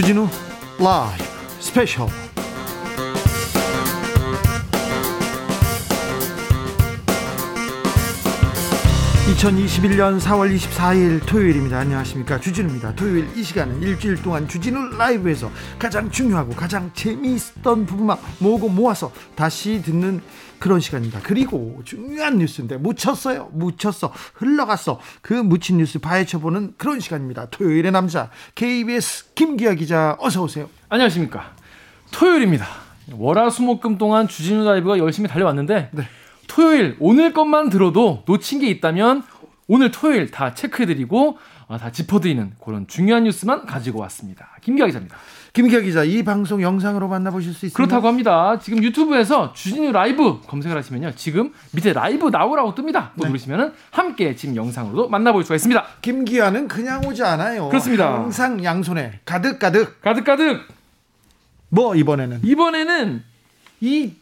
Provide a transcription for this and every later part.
주진우 라이브 스페셜 2021년 4월 24일 토요일입니다. 안녕하십니까. 주진우입니다. 토요일 이 시간은 일주일 동안 주진우 라이브에서 가장 중요하고 가장 재미있던 부분만 모으고 모아서 다시 듣는 그런 시간입니다. 그리고 중요한 뉴스인데 묻혔어요. 묻혔어. 흘러갔어. 그 묻힌 뉴스 파헤쳐보는 그런 시간입니다. 토요일의 남자 KBS 김기아 기자 어서 오세요. 안녕하십니까. 토요일입니다. 월화수목금 동안 주진우 라이브가 열심히 달려왔는데 네. 토요일 오늘 것만 들어도 놓친 게 있다면 오늘 토요일 다 체크해드리고 아, 다 짚어드리는 그런 중요한 뉴스만 가지고 왔습니다. 김기아 기자입니다. 김기아 기자 이 방송 영상으로 만나보실 수 있습니다. 그렇다고 합니다. 지금 유튜브에서 주진우 라이브 검색을 하시면요. 지금 밑에 라이브 나오라고 뜹니다. 또 네. 누르시면은 함께 지금 영상으로도 만나볼 수가 있습니다. 김기아는 그냥 오지 않아요. 그렇습니다. 항상 양손에 가득 가득. 가득가득 뭐 이번에는 이번에는 이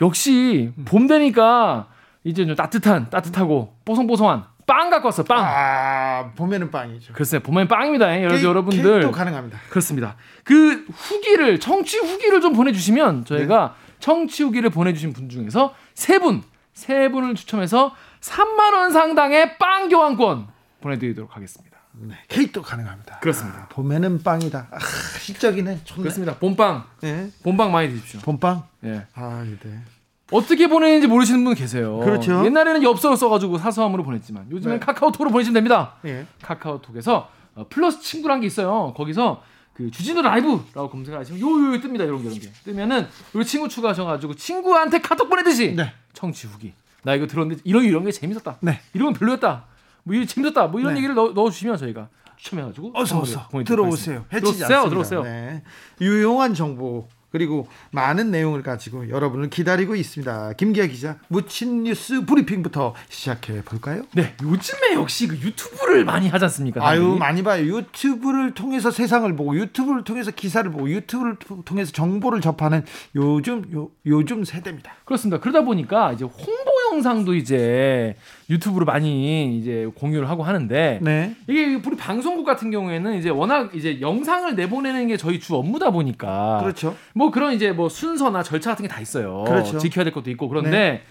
역시 봄 되니까 이제 좀 따뜻한 따뜻하고 뽀송뽀송한 빵 갖고 왔어 빵. 아 봄에는 빵이죠. 글쎄 봄엔 빵입니다. 여러 케이크, 여러분들 케이크도 가능합니다. 그렇습니다. 그 후기를 청취 후기를 좀 보내주시면 저희가 네. 청취 후기를 보내주신 분 중에서 세 분, 세 분을 추첨해서 3만 원 상당의 빵 교환권 보내드리도록 하겠습니다. 네, 케이크도 가능합니다. 그렇습니다. 아, 봄에는 빵이다. 아, 시적이네. 좋네. 그렇습니다. 봄빵, 네. 봄빵 많이 드십시오. 봄빵. 예. 아, 네. 어떻게 보내는지 모르시는 분 계세요. 그렇죠. 옛날에는 엽서를 써가지고 사서함으로 보냈지만 요즘엔 네. 카카오톡으로 보내시면 됩니다. 예. 카카오톡에서 어, 플러스 친구란 게 있어요. 거기서 그 주진우 라이브라고 검색을 하시면 요요 뜹니다. 이런 게 이런 게 뜨면은 요 친구 추가하셔가지고 친구한테 카톡 보내듯이 네. 청취 후기 나 이거 들었는데 이런 이런 게 재밌었다. 네. 이런 건 별로였다. 뭐 이게 재밌었다. 뭐 이런 네. 얘기를 넣, 넣어주시면 저희가 추첨해가지고 어서 어서 들어오세요. 해치지 들어오세요. 않습니다. 들어오세요. 네. 유용한 정보 그리고 많은 내용을 가지고 여러분을 기다리고 있습니다. 김기아 기자 묻힌 뉴스 브리핑부터 시작해 볼까요? 네, 요즘에 역시 그 유튜브를 많이 하지 않습니까? 아유 사람들이? 많이 봐요. 유튜브를 통해서 세상을 보고 유튜브를 통해서 기사를 보고 유튜브를 토- 통해서 정보를 접하는 요즘 요, 요즘 세대입니다. 그렇습니다. 그러다 보니까 이제 홍보 영상도 이제 유튜브로 많이 이제 공유를 하고 하는데 네. 이게 우리 방송국 같은 경우에는 이제 워낙 이제 영상을 내보내는 게 저희 주 업무다 보니까 그렇죠. 뭐 그런 이제 뭐 순서나 절차 같은 게 다 있어요. 그렇죠. 네. 지켜야 될 것도 있고 그런데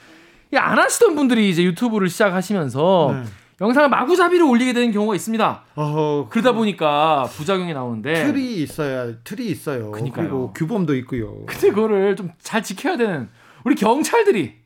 이안 하시던 분들이 이제 유튜브를 시작하시면서 네. 영상을 마구잡이로 올리게 되는 경우가 있습니다. 어허, 그러다 보니까 부작용이 나오는데 틀이 있어야 틀이 있어요. 그러니까요. 그리고 규범도 있고요. 근데 그거를 좀 잘 지켜야 되는 우리 경찰들이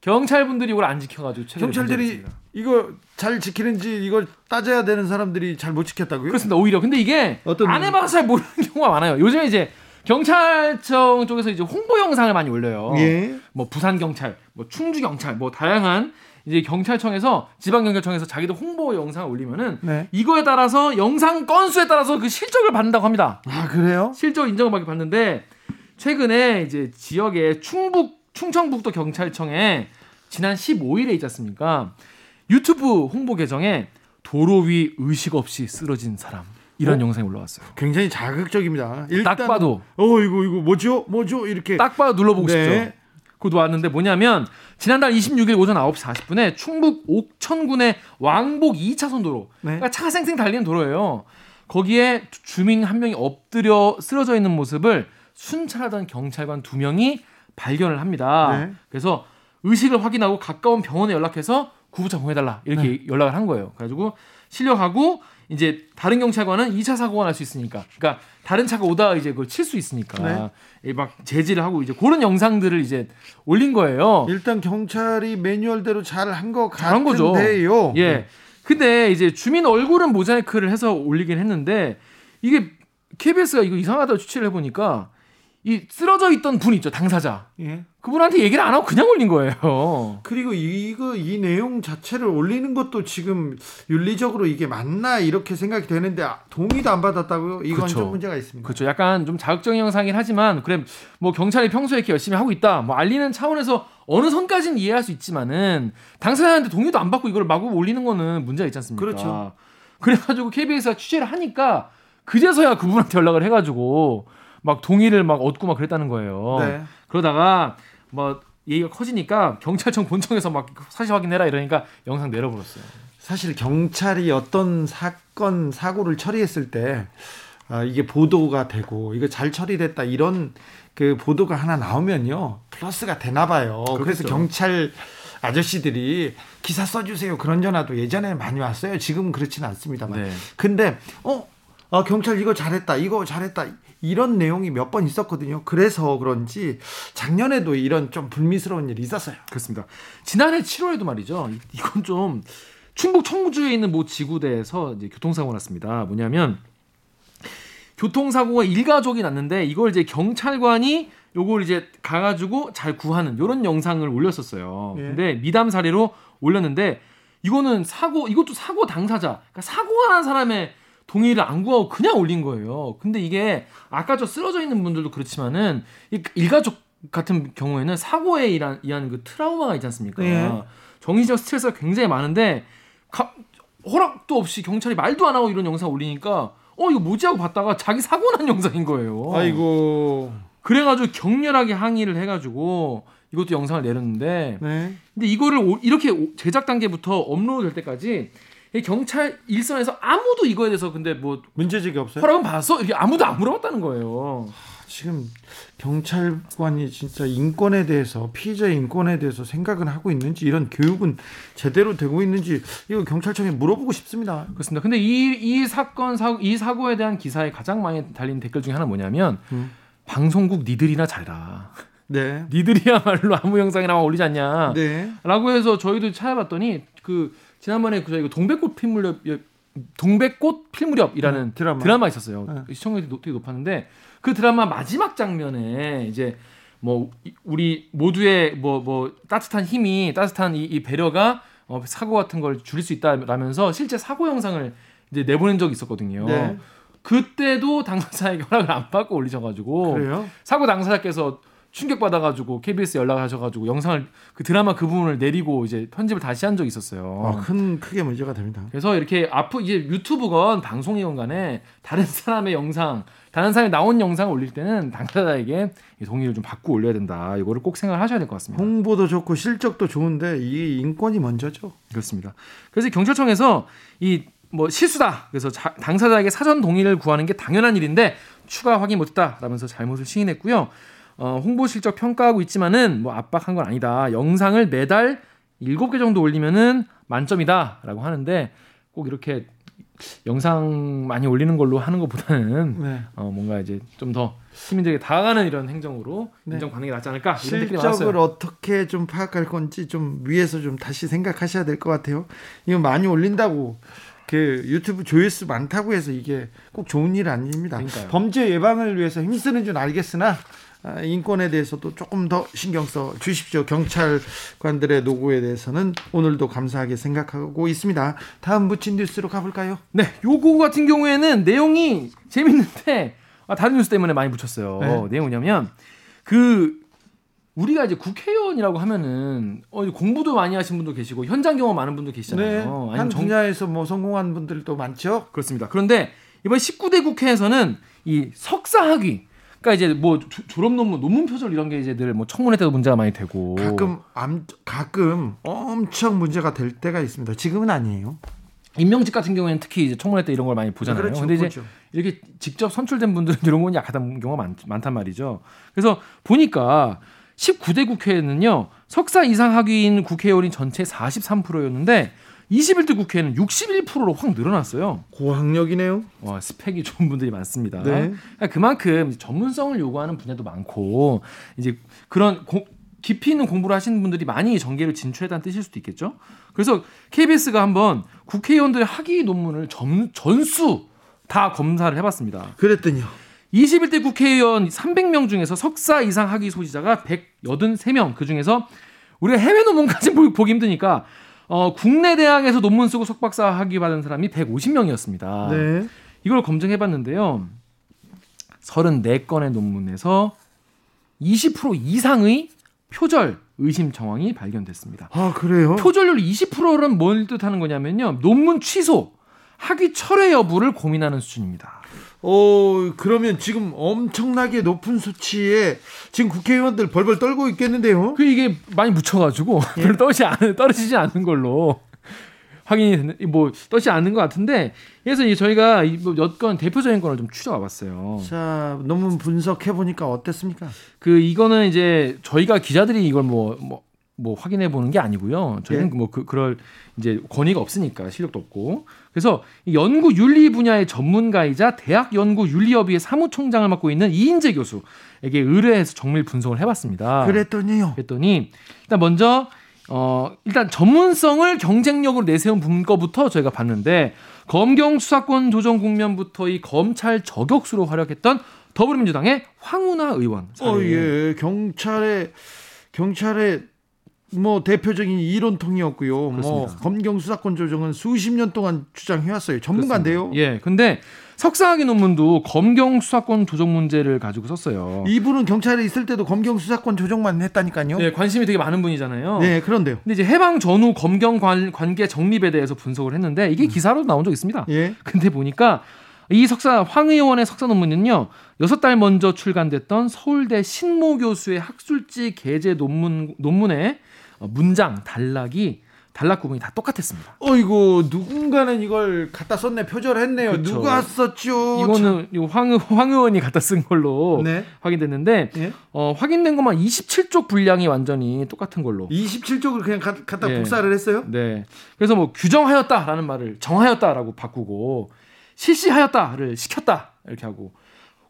경찰분들이 이걸 안 지켜가지고 경찰들이. 이거 잘 지키는지 이걸 따져야 되는 사람들이 잘 못 지켰다고요? 그렇습니다 오히려 근데 이게 안 해봐서 잘 모르는 경우가 많아요 요즘에 이제 경찰청 쪽에서 이제 홍보 영상을 많이 올려요 예. 뭐 부산 경찰 뭐 충주 경찰 뭐 다양한 이제 경찰청에서 지방 경찰청에서 자기들 홍보 영상을 올리면은 네. 이거에 따라서 영상 건수에 따라서 그 실적을 받는다고 합니다 아 그래요? 실적 인정을 받게 받는데 최근에 이제 지역의 충북 충청북도 경찰청에 지난 15일에 있지 않습니까? 유튜브 홍보 계정에 도로 위 의식 없이 쓰러진 사람 이런 어? 영상이 올라왔어요. 굉장히 자극적입니다. 일단 딱 봐도. 어 이거 이거 뭐죠? 뭐죠? 이렇게 딱 봐도 눌러보고 네. 싶죠. 그것도 왔는데 뭐냐면 지난달 26일 오전 9시 40분에 충북 옥천군의 왕복 2차선 도로 네. 그러니까 차가 쌩쌩 달리는 도로예요. 거기에 주- 주민 한 명이 엎드려 쓰러져 있는 모습을 순찰하던 경찰관 두 명이 발견을 합니다. 네. 그래서 의식을 확인하고 가까운 병원에 연락해서 구급차 보내달라 이렇게 네. 연락을 한 거예요. 그래가지고 실려가고 이제 다른 경찰관은 2차 사고가 날 수 있으니까, 그러니까 다른 차가 오다 이제 그걸 칠 수 있으니까 네. 이막 제지를 하고 이제 그런 영상들을 이제 올린 거예요. 일단 경찰이 매뉴얼대로 잘 한거 잘한 거죠. 같은데요. 예. 근데 이제 주민 얼굴은 모자이크를 해서 올리긴 했는데 이게 KBS가 이거 이상하다고 취재를 해보니까 이 쓰러져 있던 분 있죠 당사자 예. 그분한테 얘기를 안 하고 그냥 올린 거예요. 그리고 이거 이 내용 자체를 올리는 것도 지금 윤리적으로 이게 맞나 이렇게 생각이 되는데 아, 동의도 안 받았다고요? 이건 그쵸. 좀 문제가 있습니다. 그렇죠. 약간 좀 자극적인 영상이긴 하지만 그래 뭐 경찰이 평소에 이렇게 열심히 하고 있다. 뭐 알리는 차원에서 어느 선까지는 이해할 수 있지만은 당사자한테 동의도 안 받고 이걸 마구 올리는 거는 문제가 있지 않습니까? 그렇죠. 그래가지고 KBS가 취재를 하니까 그제서야 그분한테 연락을 해가지고 막 동의를 막 얻고 막 그랬다는 거예요. 네. 그러다가 뭐 얘기가 커지니까 경찰청 본청에서 막 사실 확인해라 이러니까 영상 내려버렸어요. 사실 경찰이 어떤 사건 사고를 처리했을 때 아, 이게 보도가 되고 이거 잘 처리됐다 이런 그 보도가 하나 나오면요 플러스가 되나 봐요. 그래서 그렇겠죠. 경찰 아저씨들이 기사 써주세요 그런 전화도 예전에 많이 왔어요. 지금은 그렇지는 않습니다만. 네. 근데 어, 어, 경찰 이거 잘했다 이거 잘했다 이런 내용이 몇 번 있었거든요. 그래서 그런지 작년에도 이런 좀 불미스러운 일이 있었어요. 그렇습니다. 지난해 7월에도 말이죠. 이- 이건 좀 충북 청주에 있는 모 지구대에서 이제 교통사고가 났습니다. 뭐냐면 교통사고가 일가족이 났는데 이걸 이제 경찰관이 요걸 이제 가가지고 잘 구하는 이런 영상을 올렸었어요. 예. 근데 미담 사례로 올렸는데 이거는 사고 이것도 사고 당사자, 그러니까 사고가 난 사람의 동의를 안 구하고 그냥 올린 거예요. 근데 이게 아까 저 쓰러져 있는 분들도 그렇지만은 이 일가족 같은 경우에는 사고에 의한, 의한 그 트라우마가 있지 않습니까? 예. 정신적 스트레스가 굉장히 많은데 가- 허락도 없이 경찰이 말도 안 하고 이런 영상 올리니까 어 이거 뭐지 하고 봤다가 자기 사고 난 영상인 거예요. 아이고. 그래가지고 격렬하게 항의를 해가지고 이것도 영상을 내렸는데 네. 근데 이거를 오- 이렇게 오- 제작 단계부터 업로드 될 때까지 이 경찰 일선에서 아무도 이거에 대해서 근데 뭐 문제제기 없어요? 허락은 받았어? 이렇게 아무도 안 물어봤다는 거예요. 지금 경찰관이 진짜 인권에 대해서 피해자의 인권에 대해서 생각은 하고 있는지 이런 교육은 제대로 되고 있는지 이거 경찰청에 물어보고 싶습니다. 그렇습니다. 근데 이, 이 사건 사고 이 사고에 대한 기사에 가장 많이 달린 댓글 중에 하나 뭐냐면 음. 방송국 니들이나 잘라. 네. 니들이야말로 아무 영상이나 올리지 않냐. 네. 라고 해서 저희도 찾아봤더니 그 지난번에 그 저희가 동백꽃 필무렵 동백꽃 필무렵이라는 음, 드라마. 드라마 있었어요. 네. 시청률이 높- 되게 높았는데 그 드라마 마지막 장면에 이제 뭐 이- 우리 모두의 뭐뭐 따뜻한 힘이 따뜻한 이, 이 배려가 어, 사고 같은 걸 줄일 수 있다라면서 실제 사고 영상을 이제 내보낸 적이 있었거든요. 네. 그때도 당사자에게 허락을 안 받고 올리셔가지고 그래요? 사고 당사자께서 충격 받아가지고 KBS 연락하셔가지고 영상을 그 드라마 그 부분을 내리고 이제 편집을 다시 한 적이 있었어요. 아, 큰 크게 문제가 됩니다. 그래서 이렇게 앞으로 이제 유튜브건 방송이건 간에 다른 사람의 영상, 다른 사람이 나온 영상을 올릴 때는 당사자에게 이 동의를 좀 받고 올려야 된다. 이거를 꼭 생각을 하셔야 될 것 같습니다. 홍보도 좋고 실적도 좋은데 이 인권이 먼저죠. 그렇습니다. 그래서 경찰청에서 이 뭐 실수다. 그래서 자- 당사자에게 사전 동의를 구하는 게 당연한 일인데 추가 확인 못했다라면서 잘못을 시인했고요. 어, 홍보 실적 평가하고 있지만은 뭐 압박한 건 아니다. 영상을 매달 7개 정도 올리면은 만점이다라고 하는데 꼭 이렇게 영상 많이 올리는 걸로 하는 것보다는 네. 어, 뭔가 이제 좀 더 시민들에게 다가가는 이런 행정으로 네. 인정 가능이 낫지 않을까 이런 실적을. 어떻게 좀 파악할 건지 좀 위에서 좀 다시 생각하셔야 될 것 같아요. 이거 많이 올린다고 그 유튜브 조회수 많다고 해서 이게 꼭 좋은 일 아닙니다. 그러니까요. 범죄 예방을 위해서 힘쓰는 줄 알겠으나 아, 인권에 대해서도 조금 더 신경 써 주십시오. 경찰관들의 노고에 대해서는 오늘도 감사하게 생각하고 있습니다. 다음 묻힌 뉴스로 가볼까요? 네, 요거 같은 경우에는 내용이 재밌는데 아, 다른 뉴스 때문에 많이 붙였어요. 네. 내용이 뭐냐면 그 우리가 이제 국회의원이라고 하면은 어, 공부도 많이 하신 분도 계시고 현장 경험 많은 분도 계시잖아요. 네. 한 정- 분야에서 뭐 성공한 분들도 많죠. 그렇습니다. 그런데 이번 19대 국회에서는 이 석사 학위 그러니까 이제 뭐 조- 졸업 논문, 논문 표절 이런 게 이제 늘뭐 청문회 때도 문제가 많이 되고 가끔 암, 가끔 엄청 문제가 될 때가 있습니다. 지금은 아니에요. 임명직 같은 경우에는 특히 이제 청문회 때 이런 걸 많이 보잖아요. 그렇죠, 근데 이제 그렇죠. 이렇게 직접 선출된 분들은 이런 건 약하다는 경우가 많, 많단 말이죠. 그래서 보니까 19대 국회에는요 석사 이상 학위인 국회의원이 전체 43%였는데 21대 국회에는 61%로 확 늘어났어요. 고학력이네요. 와 스펙이 좋은 분들이 많습니다. 네. 그러니까 그만큼 전문성을 요구하는 분야도 많고 이제 그런 고- 깊이 있는 공부를 하시는 분들이 많이 정계를 진출했다는 뜻일 수도 있겠죠. 그래서 KBS가 한번 국회의원들의 학위 논문을 전, 전수 다 검사를 해봤습니다. 그랬더니요. 21대 국회의원 300명 중에서 석사 이상 학위 소지자가 183명 그 중에서 우리가 해외 논문까지 보- 보기 힘드니까 어, 국내 대학에서 논문 쓰고 석박사 학위 받은 사람이 150명이었습니다. 네. 이걸 검증해 봤는데요. 34건의 논문에서 20% 이상의 표절 의심 정황이 발견됐습니다. 아 그래요? 표절률 20%는 뭘 뜻하는 거냐면요. 논문 취소, 학위 철회 여부를 고민하는 수준입니다. 어 그러면 지금 엄청나게 높은 수치에 지금 국회의원들 벌벌 떨고 있겠는데요. 그 이게 많이 묻혀가지고 별로 떨어지지 않은, 떨어지지 않는 걸로 확인이 됐는 뭐 떠지 않는 것 같은데 그래서 이 저희가 이뭐 여건 대표적인 건을 좀 추려와 봤어요. 자, 논문 분석해 보니까 어땠습니까? 그 이거는 이제 저희가 기자들이 이걸 뭐 뭐 뭐 확인해 보는 게 아니고요. 저희는 예. 뭐 그, 그럴 이제 권위가 없으니까 실력도 없고. 그래서 이 연구 윤리 분야의 전문가이자 대학 연구 윤리협의회 사무총장을 맡고 있는 이인재 교수에게 의뢰해서 정밀 분석을 해봤습니다. 그랬더니요. 그랬더니 일단 먼저 어 일단 전문성을 경쟁력으로 내세운 문거부터 저희가 봤는데 검경 수사권 조정 국면부터 이 검찰 저격수로 활약했던 더불어민주당의 황운하 의원 사례. 어, 예. 경찰의 경찰의 뭐 대표적인 이론통이었고요. 뭐 그렇습니다. 검경 수사권 조정은 수십 년 동안 주장해 왔어요. 전문가인데요. 예, 근데 석사학위 논문도 검경 수사권 조정 문제를 가지고 썼어요. 이분은 경찰에 있을 때도 검경 수사권 조정만 했다니까요. 네, 관심이 되게 많은 분이잖아요. 네, 그런데요. 근데 이제 해방 전후 검경 관, 관계 정립에 대해서 분석을 했는데 이게 기사로 나온 적 있습니다. 예. 근데 보니까 이 석사 황 의원의 석사 논문은요 여섯 달 먼저 출간됐던 서울대 신모 교수의 학술지 게재 논문 논문의 어, 문장 단락이 단락 구분이 다 똑같았습니다. 어이고 누군가는 이걸 갖다 썼네 표절했네요. 그쵸. 누가 썼죠? 이거는 이황 황 의원이 갖다 쓴 걸로 참. 네. 확인됐는데 예. 어, 확인된 것만 27쪽 분량이 완전히 똑같은 걸로. 27쪽을 그냥 가- 갖다 예. 복사를 했어요? 네. 그래서 뭐 규정하였다라는 말을 정하였다라고 바꾸고 실시하였다를 시켰다 이렇게 하고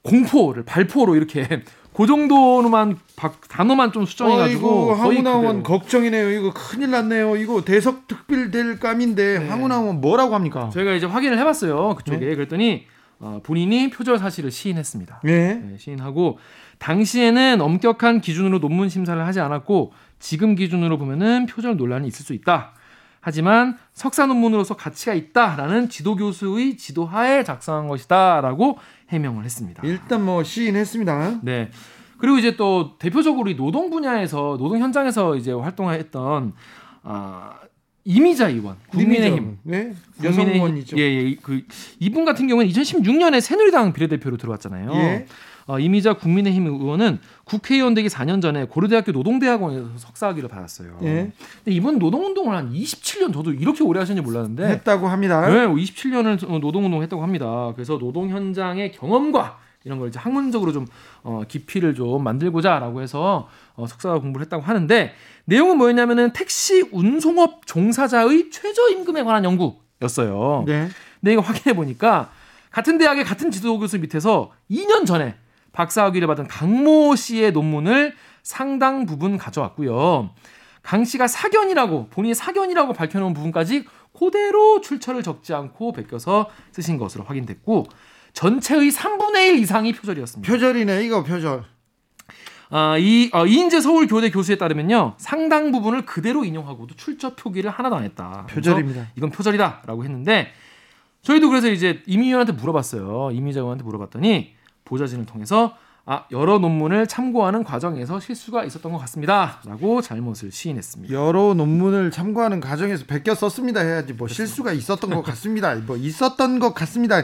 공포를 발포로 이렇게 그 정도로만 바- 단어만 좀 수정해가지고 황운하원. 걱정이네요. 이거 큰일 났네요. 이거 대석 특필 될 감인데 네. 황운하원 뭐라고 합니까? 저희가 이제 확인을 해봤어요 그쪽에 네. 그랬더니 어, 본인이 표절 사실을 시인했습니다. 네. 네, 시인하고 당시에는 엄격한 기준으로 논문 심사를 하지 않았고 지금 기준으로 보면은 표절 논란이 있을 수 있다. 하지만 석사 논문으로서 가치가 있다라는 지도 교수의 지도하에 작성한 것이다라고 해명을 했습니다. 일단 뭐 시인했습니다. 네. 그리고 이제 또 대표적으로 이 노동 분야에서 노동 현장에서 이제 활동했던 아 이미자 의원 국민의힘 네. 여성 의원이죠. 예, 예. 그 이분 같은 경우는 2016년에 새누리당 비례대표로 들어왔잖아요. 예. 어, 이미자 국민의힘 의원은 국회의원 되기 4년 전에 고려대학교 노동대학원에서 석사학위를 받았어요. 예. 근데 이분 노동운동을 한 27년 저도 이렇게 오래 하셨는지 몰랐는데 했다고 합니다. 네, 27년을 노동운동을 했다고 합니다. 그래서 노동 현장의 경험과 이런 걸 이제 학문적으로 좀 어, 깊이를 좀 만들고자라고 해서 어, 석사 공부를 했다고 하는데 내용은 뭐였냐면은 택시 운송업 종사자의 최저임금에 관한 연구였어요. 네. 근데 이거 확인해 보니까 같은 대학의 같은 지도 교수 밑에서 2년 전에 박사학위를 받은 강모 씨의 논문을 상당 부분 가져왔고요. 강 씨가 사견이라고 본인이 사견이라고 밝혀놓은 부분까지 그대로 출처를 적지 않고 베껴서 쓰신 것으로 확인됐고 전체의 3분의 1 이상이 표절이었습니다. 표절이네 이거 표절. 아, 이 어, 이인재 서울교대 교수에 따르면요 상당 부분을 그대로 인용하고도 출처 표기를 하나도 안 했다. 표절입니다. 이건 표절이다라고 했는데 저희도 그래서 이제 이미 의원한테 물어봤어요. 이미자 의원한테 물어봤더니 보좌진을 통해서 아 여러 논문을 참고하는 과정에서 실수가 있었던 것 같습니다 라고 잘못을 시인했습니다. 여러 논문을 참고하는 과정에서 베껴 썼습니다 해야지 뭐 실수가 있었던 것 같습니다. 뭐 있었던 것 같습니다.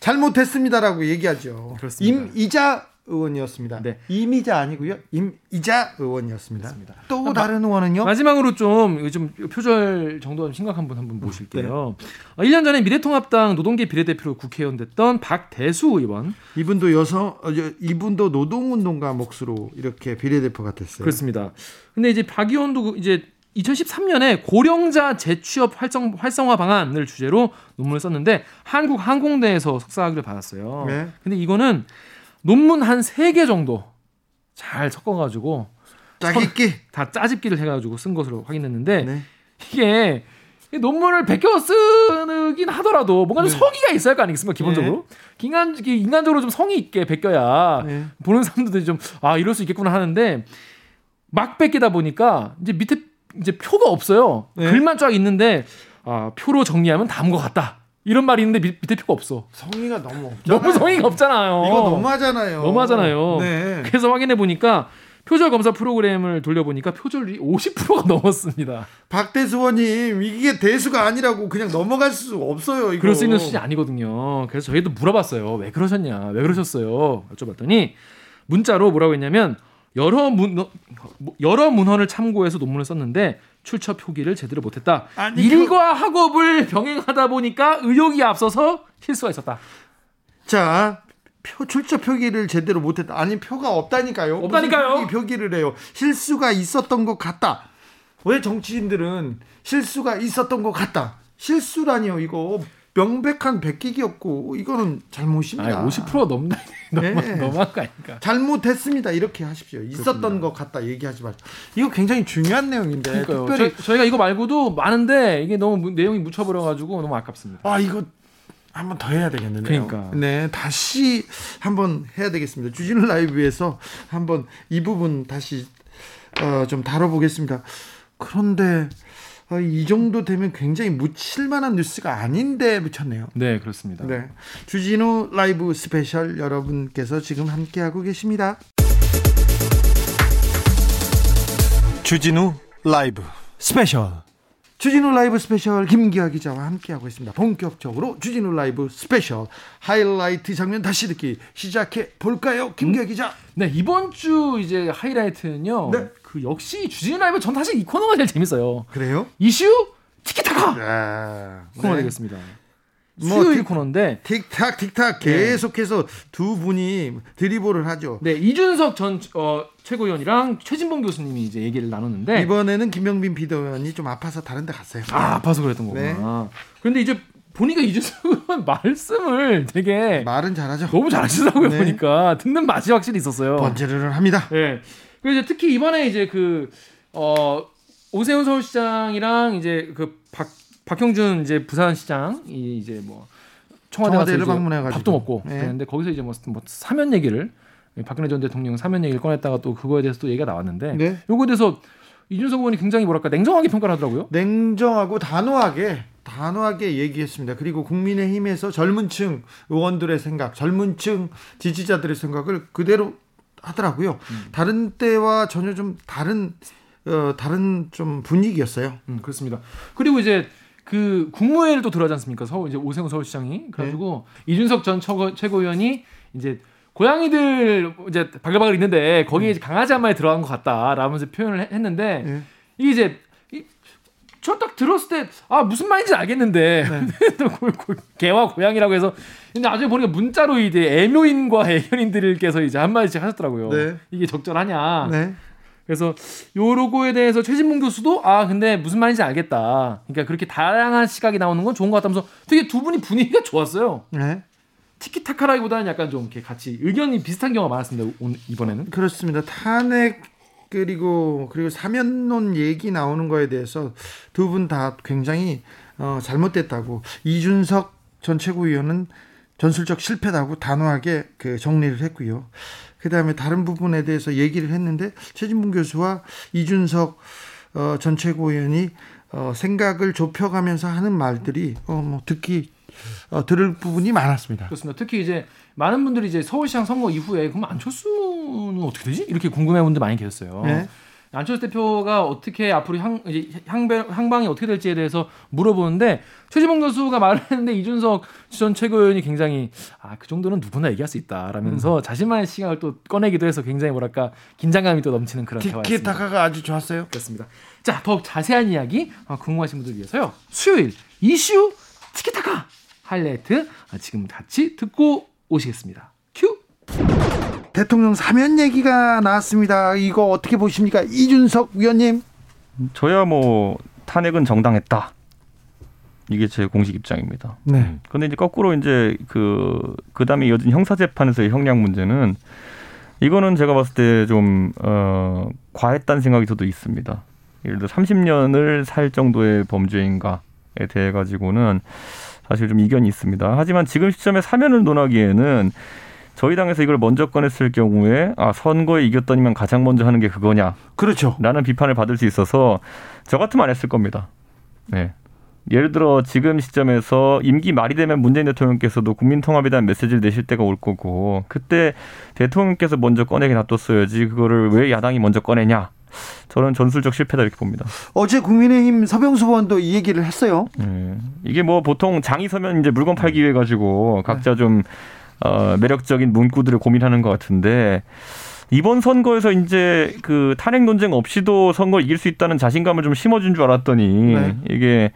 잘못했습니다라고 얘기하죠. 그렇습니다. 임이자 의원이었습니다. 네. 임이자 아니고요. 임이자 의원이었습니다. 그렇습니다. 또 다른 의원은요? 마지막으로 좀, 좀 표절 정도가 좀 심각한 분 한분 모실게요. 어, 1년 전에 미래통합당 노동계 비례대표로 국회의원 됐던 박대수 의원. 이분도 여성 어, 여- 이분도 노동운동가 몫으로 이렇게 비례대표가 됐어요. 그렇습니다. 근데 이제 박 의원도 그 이제 2013년에 고령자 재취업 활성, 활성화 방안을 주제로 논문을 썼는데 한국 항공대에서 석사학위를 받았어요. 네. 근데 이거는 논문 한 세 개 정도 잘 섞어가지고 짜깁기. 다 짜집기를 해가지고 쓴 것으로 확인됐는데 네. 이게 이 논문을 베껴 쓰긴 하더라도 뭔가 좀 네. 성의가 있어야 할 거 아니겠습니까 기본적으로 인간 인간적으로 좀 성의 있게 베껴야 네. 보는 사람들이 좀아 이럴 수 있겠구나 하는데 막 뺏기다 보니까 이제 밑에 이제 표가 없어요. 네. 글만 쫙 있는데 아 표로 정리하면 다음 것 같다. 이런 말이 있는데 밑, 밑에 표가 없어. 성의가 너무 없잖아요. 너무 성의가 없잖아요. 이거 너무하잖아요. 너무하잖아요. 네. 그래서 확인해 보니까 표절 검사 프로그램을 돌려보니까 표절이 50%가 넘었습니다. 박대수원님 이게 대수가 아니라고 그냥 넘어갈 수 없어요. 이거. 그럴 수 있는 수준이 아니거든요. 그래서 저희도 물어봤어요. 왜 그러셨냐? 왜 그러셨어요? 여쭤봤더니 문자로 뭐라고 했냐면 여러 문 여러 문헌을 참고해서 논문을 썼는데 출처 표기를 제대로 못했다. 아니, 일과 학업을 병행하다 보니까 의욕이 앞서서 실수가 있었다. 자, 표 출처 표기를 제대로 못했다. 아니 표가 없다니까요. 없다니까요. 표기, 표기를 해요. 실수가 있었던 것 같다. 왜 정치인들은 실수가 있었던 것 같다. 실수라니요. 이거 명백한 베끼기였고 이거는 잘못입니다. 아니, 50% 넘나 네. 너무 너무한 거 아닙니까? 잘못했습니다. 이렇게 하십시오. 있었던 그렇습니다. 것 같다 얘기하지 마세요. 이거 굉장히 중요한 내용인데 그러니까요. 특별히 저, 희가 이거 말고도 많은데 이게 너무 무- 내용이 묻혀버려가지고 너무 아깝습니다. 아 이거 한번 더 해야 되겠는데요. 그러니까. 네, 다시 한번 해야 되겠습니다. 주진우 라이브에서 한번 이 부분 다시 어, 좀 다뤄보겠습니다. 그런데 어, 이 정도 되면 굉장히 묻힐 만한 뉴스가 아닌데 묻혔네요. 네 그렇습니다. 네, 주진우 라이브 스페셜 여러분께서 지금 함께하고 계십니다. 주진우 라이브 스페셜 주진우 라이브 스페셜 김기화 기자와 함께하고 있습니다. 본격적으로 주진우 라이브 스페셜 하이라이트 장면 다시 듣기 시작해 볼까요? 김기화 기자. 네 이번 주 이제 하이라이트는요. 네. 그 역시 주진우 라이브 전 사실 이 코너가 제일 재밌어요. 그래요? 이슈 티키타카 네. 코너 되겠습니다. 뭐 수요일 틱- 코너인데 틱탁 틱탁 계속해서 두 분이 드리블을 하죠. 네 이준석 전 어, 최고위원이랑 최진봉 교수님이 이제 얘기를 나눴는데 이번에는 김병빈 비대위원이 좀 아파서 다른 데 갔어요. 아 아파서 그랬던 네. 거구나. 그런데 이제 보니까 이준석 의원 말씀을 되게 말은 잘하죠. 너무 잘하시더라고요 네. 보니까 듣는 맛이 확실히 있었어요. 번제를 합니다. 네. 그리고 이제 특히 이번에 이제 그 어, 오세훈 서울시장이랑 이제 그 박 박형준 이제 부산시장 이 이제 뭐 청와대 청와대를 방문해가지고. 밥도 먹고 네. 그랬는데 거기서 이제 뭐, 뭐 사면 얘기를 박근혜 전 대통령 사면 얘기를 꺼냈다가 또 그거에 대해서 또 얘기가 나왔는데 네. 요거에 대해서 이준석 의원이 굉장히 뭐랄까 냉정하게 평가를 하더라고요. 냉정하고 단호하게 단호하게 얘기했습니다. 그리고 국민의힘에서 젊은층 의원들의 생각, 젊은층 지지자들의 생각을 그대로 하더라고요. 다른 때와 전혀 좀 다른 어, 다른 좀 분위기였어요. 음, 그렇습니다. 그리고 이제 그 국무회의를 또 들어가지 않습니까? 서울 이제 오세훈 서울시장이 그래가지고 네. 이준석 전 최고, 최고위원이 이제 고양이들 이제 바글바글 있는데 거기에 이제 강아지 한 마리 들어간 것 같다라면서 표현을 해- 했는데 네. 이게 이제 저 딱 들었을 때 아 무슨 말인지 알겠는데 네. 또 고- 고- 개와 고양이라고 해서 근데 나중에 보니까 문자로 이제 애묘인과 애견인들께서 이제 한 마디씩 하셨더라고요. 네. 이게 적절하냐? 네. 그래서 요 로고에 대해서 최진봉 교수도 아 근데 무슨 말인지 알겠다. 그러니까 그렇게 다양한 시각이 나오는 건 좋은 것 같다면서 되게 두 분이 분위기가 좋았어요. 네. 티키타카라기보다는 약간 좀 이렇게 같이 의견이 비슷한 경우가 많았습니다. 오늘 이번에는. 그렇습니다. 탄핵 그리고 그리고 사면론 얘기 나오는 거에 대해서 두 분 다 굉장히 어, 잘못됐다고 이준석 전 최고위원은 전술적 실패다고 단호하게 그 정리를 했고요. 그 다음에 다른 부분에 대해서 얘기를 했는데 최진봉 교수와 이준석 어, 전 최고위원이 어, 생각을 좁혀가면서 하는 말들이 어, 뭐 듣기 어, 들을 부분이 많았습니다. 그렇습니다. 특히 이제 많은 분들이 이제 서울시장 선거 이후에 그럼 안철수는 어떻게 되지? 이렇게 궁금해 분들 많이 계셨어요. 네. 안철수 대표가 어떻게 앞으로 향 이제 향배, 향방이 어떻게 될지에 대해서 물어보는데 최지봉 교수가 말을 했는데 이준석 전 최고위원이 굉장히 아 그 정도는 누구나 얘기할 수 있다라면서 자신만의 시각을 또 꺼내기도 해서 굉장히 뭐랄까 긴장감이 또 넘치는 그런 대화였습니다. 티키타카가 아주 좋았어요. 그렇습니다. 자, 더욱 자세한 이야기 어, 궁금하신 분들 위해서요. 수요일 이슈 티키타카 하이라이트 아, 지금 같이 듣고 오시겠습니다. 큐. 대통령 사면 얘기가 나왔습니다. 이거 어떻게 보십니까? 이준석 위원님. 저야 뭐 탄핵은 정당했다. 이게 제 공식 입장입니다. 네. 근데 이제 거꾸로 이제 그 그다음에 이어진 형사 재판에서의 형량 문제는 이거는 제가 봤을 때 좀 어, 과했다는 생각이 저도 있습니다. 예를 들어 30년을 살 정도의 범죄인가에 대해 가지고는 사실 좀 이견이 있습니다. 하지만 지금 시점에 사면을 논하기에는 저희 당에서 이걸 먼저 꺼냈을 경우에 아 선거에 이겼더니만 가장 먼저 하는 게 그거냐 그렇죠. 라는 비판을 받을 수 있어서 저 같으면 안 했을 겁니다. 네. 예를 들어 지금 시점에서 임기 말이 되면 문재인 대통령께서도 국민 통합에 대한 메시지를 내실 때가 올 거고 그때 대통령께서 먼저 꺼내게 놔뒀어야지 그거를 왜 야당이 먼저 꺼내냐? 저는 전술적 실패다 이렇게 봅니다. 어제 국민의힘 서병수 의원도 이 얘기를 했어요. 예. 이게 뭐 보통 장이 서면 이제 물건 팔기 위해 가지고 각자 좀 어, 매력적인 문구들을 고민하는 것 같은데 이번 선거에서 이제 그 탄핵 논쟁 없이도 선거 이길 수 있다는 자신감을 좀 심어준 줄 알았더니 네. 이게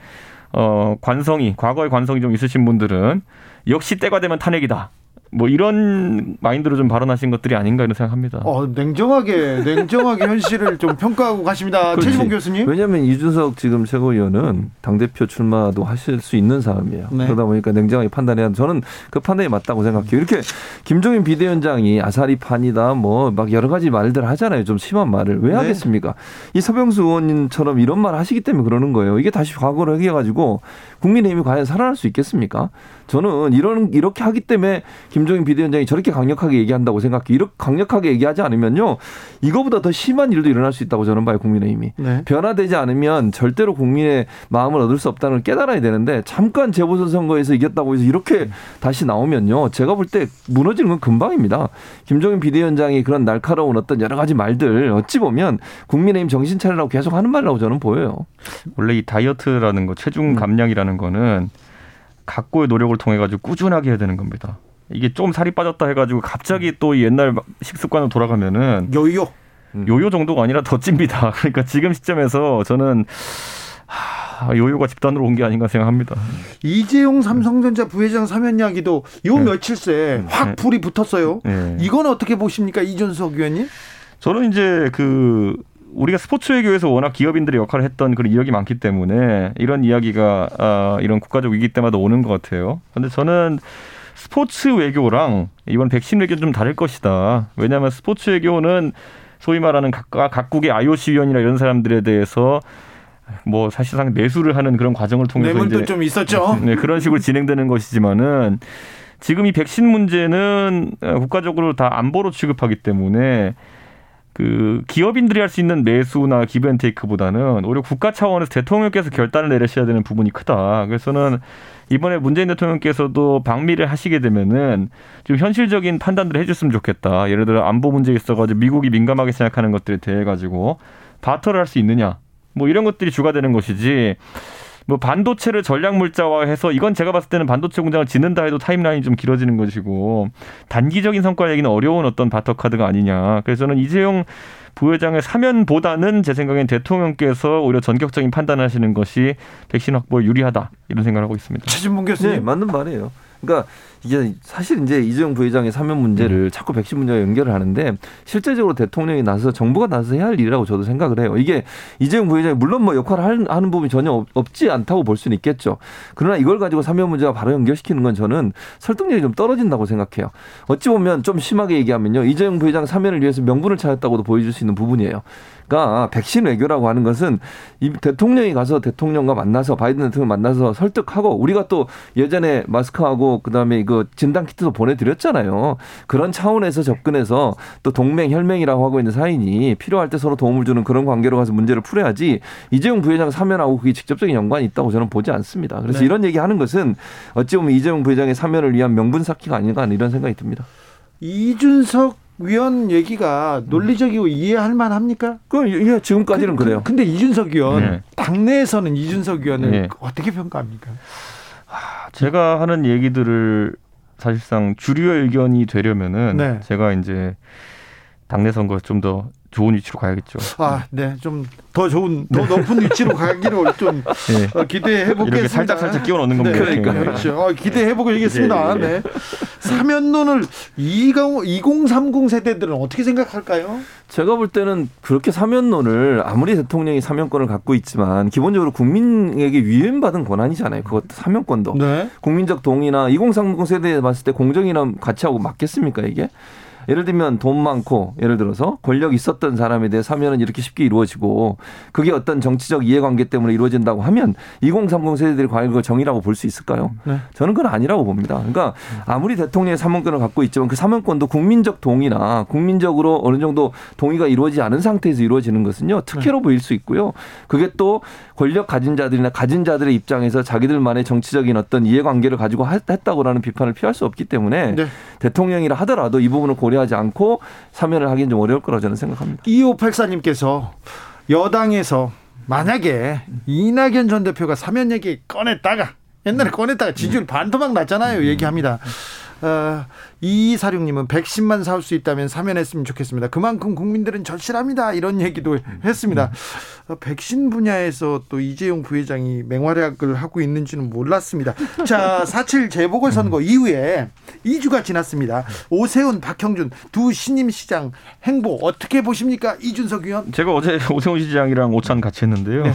어 관성이 과거의 관성이 좀 있으신 분들은 역시 때가 되면 탄핵이다. 뭐 이런 마인드로 좀 발언하신 것들이 아닌가 이런 생각합니다. 어, 냉정하게 냉정하게 현실을 좀 평가하고 가십니다. 최지봉 교수님. 왜냐하면 이준석 지금 최고위원은 당 대표 출마도 하실 수 있는 사람이에요. 네. 그러다 보니까 냉정하게 판단해야 저는 그 판단이 맞다고 생각해요. 이렇게 김종인 비대위원장이 아사리 판이다 뭐 막 여러 가지 말들 하잖아요. 좀 심한 말을 왜 네. 하겠습니까? 이 서병수 의원님처럼 이런 말 하시기 때문에 그러는 거예요. 이게 다시 과거로 해가지고 국민의힘이 과연 살아날 수 있겠습니까? 저는 이런 이렇게 하기 때문에 김종인 비대위원장이 저렇게 강력하게 얘기한다고 생각해요. 이렇게 강력하게 얘기하지 않으면요, 이거보다 더 심한 일도 일어날 수 있다고 저는 봐요. 국민의힘이 네. 변화되지 않으면 절대로 국민의 마음을 얻을 수 없다는 걸 깨달아야 되는데 잠깐 재보선 선거에서 이겼다고 해서 이렇게 다시 나오면요, 제가 볼 때 무너지는 건 금방입니다. 김종인 비대위원장이 그런 날카로운 어떤 여러 가지 말들 어찌 보면 국민의힘 정신 차리라고 계속 하는 말이라고 저는 보여요. 원래 이 다이어트라는 거, 체중 감량이라는 거는 각고의 노력을 통해 가지고 꾸준하게 해야 되는 겁니다. 이게 좀 살이 빠졌다 해가지고 갑자기 또 옛날 식습관으로 돌아가면은 요요. 요요 정도가 아니라 더 찝니다. 그러니까 지금 시점에서 저는 하, 요요가 집단으로 온 게 아닌가 생각합니다. 이재용 삼성전자 부회장 사면 이야기도 요 네. 며칠 새확 네. 불이 붙었어요. 네. 이건 어떻게 보십니까, 이준석 의원님? 저는 이제 그 우리가 스포츠 외교에서 워낙 기업인들의 역할을 했던 그런 이력이 많기 때문에 이런 이야기가 아, 이런 국가적 위기 때마다 오는 것 같아요. 근데 저는 스포츠 외교랑 이번 백신 외교는 좀 다를 것이다. 왜냐하면 스포츠 외교는 소위 말하는 각, 각국의 IOC 위원이나 이런 사람들에 대해서 뭐 사실상 매수를 하는 그런 과정을 통해서 뇌물도 이제 좀 있었죠. 네, 그런 식으로 진행되는 것이지만은 지금 이 백신 문제는 어, 국가적으로 다 안보로 취급하기 때문에 그 기업인들이 할 수 있는 매수나 기브앤테이크보다는 오히려 국가 차원에서 대통령께서 결단을 내리셔야 되는 부분이 크다. 그래서는 이번에 문재인 대통령께서도 방미를 하시게 되면은 좀 현실적인 판단들을 해줬으면 좋겠다. 예를 들어 안보 문제에 있어가지고 미국이 민감하게 생각하는 것들에 대해 가지고 바터를 할 수 있느냐. 뭐 이런 것들이 주가 되는 것이지. 뭐 반도체를 전략 물자화해서 이건 제가 봤을 때는 반도체 공장을 짓는다 해도 타임라인이 좀 길어지는 것이고 단기적인 성과 내기는 어려운 어떤 바터 카드가 아니냐. 그래서 저는 이재용 부회장의 사면보다는 제 생각엔 대통령께서 오히려 전격적인 판단을 하시는 것이 백신 확보에 유리하다 이런 생각을 하고 있습니다. 최진봉 네, 교수님. 맞는 말이에요. 그러니까 이게 사실 이제 이재용 부회장의 사면 문제를 자꾸 백신 문제와 연결을 하는데 실제적으로 대통령이 나서 정부가 나서 해야 할 일이라고 저도 생각을 해요. 이게 이재용 부회장이 물론 뭐 역할을 하는- 하는 부분이 전혀 없- 없지 않다고 볼 수는 있겠죠. 그러나 이걸 가지고 사면 문제와 바로 연결시키는 건 저는 설득력이 좀 떨어진다고 생각해요. 어찌 보면 좀 심하게 얘기하면요. 이재용 부회장 사면을 위해서 명분을 찾았다고도 보여줄 수 있는 부분이에요. 그러니까 백신 외교라고 하는 것은 이 대통령이 가서 대통령과 만나서 바이든 대통령 만나서 설득하고 우리가 또 예전에 마스크하고 그다음에 이거 진단 키트도 보내드렸잖아요. 그런 차원에서 접근해서 또 동맹 혈맹이라고 하고 있는 사이니 필요할 때 서로 도움을 주는 그런 관계로 가서 문제를 풀어야지 이재용 부회장 사면하고 그게 직접적인 연관이 있다고 저는 보지 않습니다. 그래서 네. 이런 얘기하는 것은 어찌 보면 이재용 부회장의 사면을 위한 명분 쌓기가 아닌가 이런 생각이 듭니다. 이준석 위원 얘기가 논리적이고 이해할 만합니까? 그 예, 지금까지는 그- 그래요. 그- 근데 이준석 위원 네. 당내에서는 이준석 위원을 네. 어떻게 평가합니까? 제가 하는 얘기들을 사실상 주류의 의견이 되려면은 네. 제가 이제 당내 선거 좀 더 좋은 위치로 가야겠죠. 아, 네, 좀 더 좋은, 더 높은 위치로 가기를 좀 네. 어, 기대해 보겠습니다. 살짝 살짝 끼워 넣는 겁니다. 네, 그러니까요. 그렇죠. 어, 기대해 보겠습니다. 예, 예. 네. 사면론을 2030 세대들은 어떻게 생각할까요? 제가 볼 때는 그렇게 사면론을 아무리 대통령이 사면권을 갖고 있지만 기본적으로 국민에게 위임받은 권한이잖아요. 그것도 사면권도. 네. 국민적 동의나 2030 세대에 봤을 때 공정이나 가치하고 맞겠습니까 이게? 예를 들면 돈 많고 예를 들어서 권력 있었던 사람에 대해 사면은 이렇게 쉽게 이루어지고 그게 어떤 정치적 이해관계 때문에 이루어진다고 하면 2030 세대들이 과연 그걸 정의라고 볼 수 있을까요? 네. 저는 그건 아니라고 봅니다. 그러니까 아무리 대통령의 사면권을 갖고 있지만 그 사면권도 국민적 동의나 국민적으로 어느 정도 동의가 이루어지지 않은 상태에서 이루어지는 것은요 특혜로 보일 수 있고요. 그게 또 권력 가진 자들이나 가진 자들의 입장에서 자기들만의 정치적인 어떤 이해관계를 가지고 했- 했다고라는 비판을 피할 수 없기 때문에 네. 대통령이라 하더라도 이 부분을 고려하지 않고 사면을 하기는 좀 어려울 거라고 저는 생각합니다. 2584님께서 여당에서 만약에 이낙연 전 대표가 사면 얘기 꺼냈다가 옛날에 꺼냈다가 지지율 반토막 났잖아요. 얘기합니다. 어, 이사룡님은 백신만 사올 수 있다면 사면했으면 좋겠습니다. 그만큼 국민들은 절실합니다. 이런 얘기도 했습니다. 어, 백신 분야에서 또 이재용 부회장이 맹활약을 하고 있는지는 몰랐습니다. 자, 4.7 재보궐선거 이후에 2주가 지났습니다. 오세훈, 박형준 두 신임 시장 행보 어떻게 보십니까? 이준석 의원? 제가 어제 오세훈 시장이랑 오찬 같이 했는데요. 네.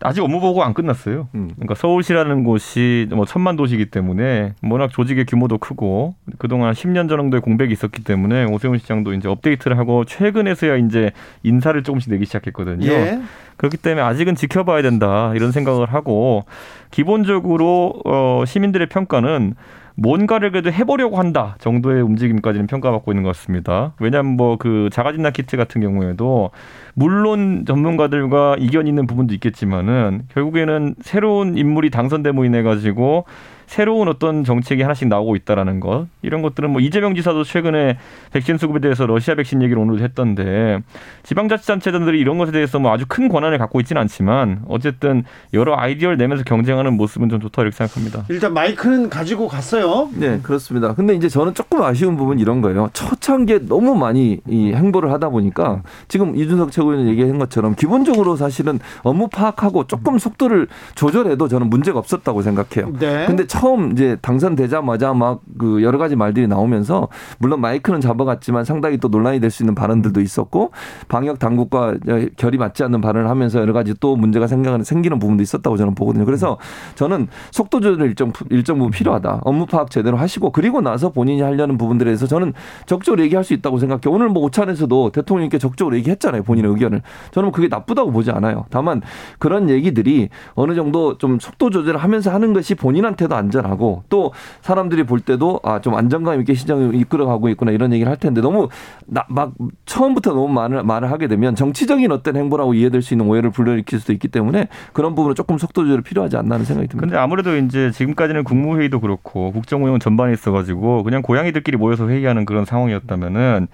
아직 업무 보고가 안 끝났어요. 음. 그러니까 서울시라는 곳이 뭐 천만 도시이기 때문에 워낙 조직의 규모도 크고 그동안 10년 정도의 공백이 있었기 때문에 오세훈 시장도 이제 업데이트를 하고 최근에서야 이제 인사를 조금씩 내기 시작했거든요. 예. 그렇기 때문에 아직은 지켜봐야 된다 이런 생각을 하고 기본적으로 어, 시민들의 평가는 뭔가를 그래도 해보려고 한다 정도의 움직임까지는 평가받고 있는 것 같습니다. 왜냐하면 뭐 그 자가진단 키트 같은 경우에도 물론 전문가들과 이견 있는 부분도 있겠지만은 결국에는 새로운 인물이 당선됨으로 인해 가지고 새로운 어떤 정책이 하나씩 나오고 있다라는 것 이런 것들은 뭐 이재명 지사도 최근에 백신 수급에 대해서 러시아 백신 얘기를 오늘도 했던데 지방자치단체장들이 이런 것에 대해서 뭐 아주 큰 권한을 갖고 있지는 않지만 어쨌든 여러 아이디어를 내면서 경쟁하는 모습은 좀 좋다 이렇게 생각합니다. 일단 마이크는 가지고 갔어요. 네, 그렇습니다. 근데 이제 저는 조금 아쉬운 부분 이런 거예요. 초창기에 너무 많이 이 행보를 하다 보니까 지금 이준석 최고위원 얘기한 것처럼 기본적으로 사실은 업무 파악하고 조금 속도를 조절해도 저는 문제가 없었다고 생각해요. 네. 근데 처음 이제 당선되자마자 막 그 여러 가지 말들이 나오면서 물론 마이크는 잡아갔지만 상당히 또 논란이 될 수 있는 발언들도 있었고 방역 당국과 결이 맞지 않는 발언을 하면서 여러 가지 또 문제가 생기는 생기는 부분도 있었다고 저는 보거든요. 그래서 저는 속도 조절 일정 일정 부분 필요하다. 업무 파악 제대로 하시고 그리고 나서 본인이 하려는 부분들에 대해서 저는 적극적으로 얘기할 수 있다고 생각해요. 오늘 뭐 오찬에서도 대통령님께 적극적으로 얘기했잖아요. 본인의 의견을. 저는 그게 나쁘다고 보지 않아요. 다만 그런 얘기들이 어느 정도 좀 속도 조절을 하면서 하는 것이 본인한테도 안 전하고 또 사람들이 볼 때도 아 좀 안정감 있게 시장을 이끌어가고 있구나 이런 얘기를 할 텐데 너무 나, 막 처음부터 너무 말을 말을 하게 되면 정치적인 어떤 행보라고 이해될 수 있는 오해를 불러일으킬 수도 있기 때문에 그런 부분은 조금 속도 조절이 필요하지 않나 하는 생각이 듭니다. 근데 아무래도 이제 지금까지는 국무회의도 그렇고 국정운영 전반에 있어가지고 그냥 고양이들끼리 모여서 회의하는 그런 상황이었다면은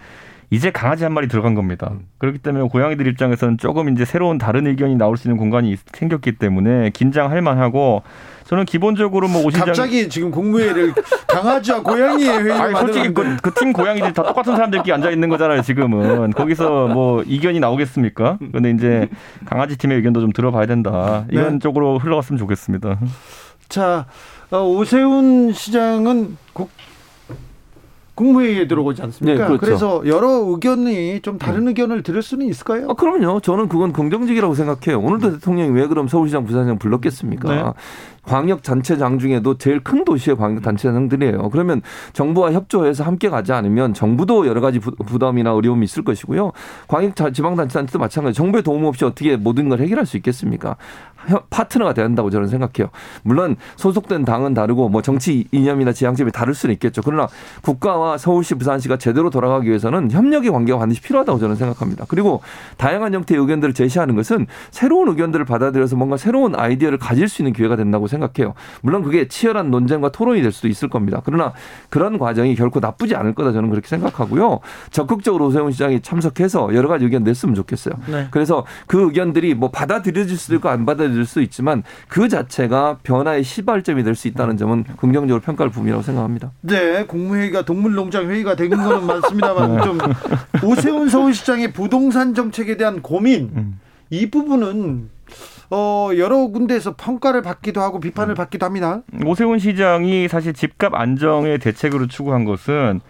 이제 강아지 한 마리 들어간 겁니다. 그렇기 때문에 고양이들 입장에서는 조금 이제 새로운 다른 의견이 나올 수 있는 공간이 생겼기 때문에 긴장할 만하고 저는 기본적으로 뭐 오시장 갑자기 지금 국무회의를 강아지와 고양이의 회의를 아니 솔직히 만들었는데 그팀 고양이들이 다 똑같은 사람들끼리 앉아 있는 거잖아요 지금은 거기서 뭐 이견이 나오겠습니까? 근데 이제 강아지 팀의 의견도 좀 들어봐야 된다 이런 네. 쪽으로 흘러갔으면 좋겠습니다. 자 어, 오세훈 시장은 국 국무회의에 들어오지 않습니까? 네, 그렇죠. 그래서 여러 의견이 좀 다른 의견을 들을 수는 있을까요? 아, 그럼요. 저는 그건 긍정적이라고 생각해요. 오늘도 대통령이 왜 그럼 서울시장 부산시장 불렀겠습니까? 네. 광역 단체장 중에도 제일 큰 도시의 광역 단체장들이에요. 그러면 정부와 협조해서 함께 가지 않으면 정부도 여러 가지 부- 부담이나 어려움이 있을 것이고요. 광역 자- 지방단체단체도 마찬가지. 정부의 도움 없이 어떻게 모든 걸 해결할 수 있겠습니까? 혀- 파트너가 돼야 한다고 저는 생각해요. 물론 소속된 당은 다르고 뭐 정치 이념이나 지향점이 다를 수는 있겠죠. 그러나 국가와 서울시, 부산시가 제대로 돌아가기 위해서는 협력의 관계가 반드시 필요하다고 저는 생각합니다. 그리고 다양한 형태의 의견들을 제시하는 것은 새로운 의견들을 받아들여서 뭔가 새로운 아이디어를 가질 수 있는 기회가 된다고 생각해요. 물론 그게 치열한 논쟁과 토론이 될 수도 있을 겁니다. 그러나 그런 과정이 결코 나쁘지 않을 거다 저는 그렇게 생각하고요. 적극적으로 오세훈 시장이 참석해서 여러 가지 의견 냈으면 좋겠어요. 네. 그래서 그 의견들이 뭐 받아들여질 수도 있고 안 받아들일 수도 있지만 그 자체가 변화의 시발점이 될 수 있다는 점은 긍정적으로 평가할 부분이라고 생각합니다. 네, 국무회의가 동물농장 회의가 된 거는 맞습니다만 좀 오세훈 서울시장의 부동산 정책에 대한 고민 음. 이 부분은 어 여러 군데에서 평가를 받기도 하고 비판을 받기도 합니다. 오세훈 시장이 사실 집값 안정의 대책으로 추구한 것은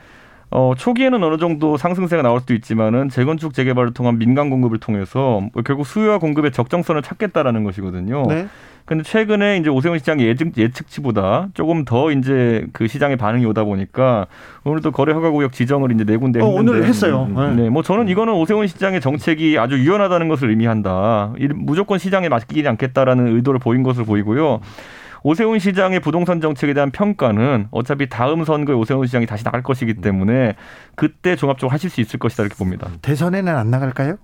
어, 초기에는 어느 정도 상승세가 나올 수도 있지만은 재건축 재개발을 통한 민간 공급을 통해서 뭐 결국 수요와 공급의 적정선을 찾겠다라는 것이거든요. 네. 근데 최근에 이제 오세훈 시장의 예측, 예측치보다 조금 더 이제 그 시장의 반응이 오다 보니까 오늘도 거래 허가 구역 지정을 이제 네 군데 어, 했는데 오늘 했어요. 네. 네, 뭐 저는 이거는 오세훈 시장의 정책이 아주 유연하다는 것을 의미한다. 이- 무조건 시장에 맡기지 않겠다라는 의도를 보인 것으로 보이고요. 오세훈 시장의 부동산 정책에 대한 평가는 어차피 다음 선거에 오세훈 시장이 다시 나갈 것이기 때문에 그때 종합적으로 하실 수 있을 것이다 이렇게 봅니다. 대선에는 안 나갈까요?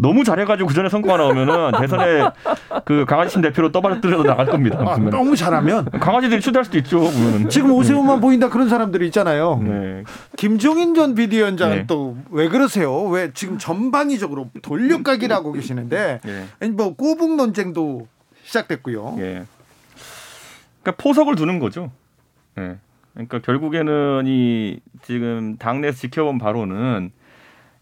너무 잘해가지고 그 전에 선거가 나오면은 대선에 그 강아지팀 대표로 떠받들어도 나갈 겁니다. 아. 너무 잘하면 강아지들이 추대할 수도 있죠. 보면은. 지금 오세훈만 보인다 그런 사람들이 있잖아요. 네. 김종인 전 비대위원장은 네. 또왜 그러세요? 왜 지금 전방위적으로 돌려가기를 하고 계시는데 예. 아니, 뭐 꼬북 논쟁도 시작됐고요. 예. 그러니까 포석을 두는 거죠. 예. 그러니까 결국에는 이 지금 당내에서 지켜본 바로는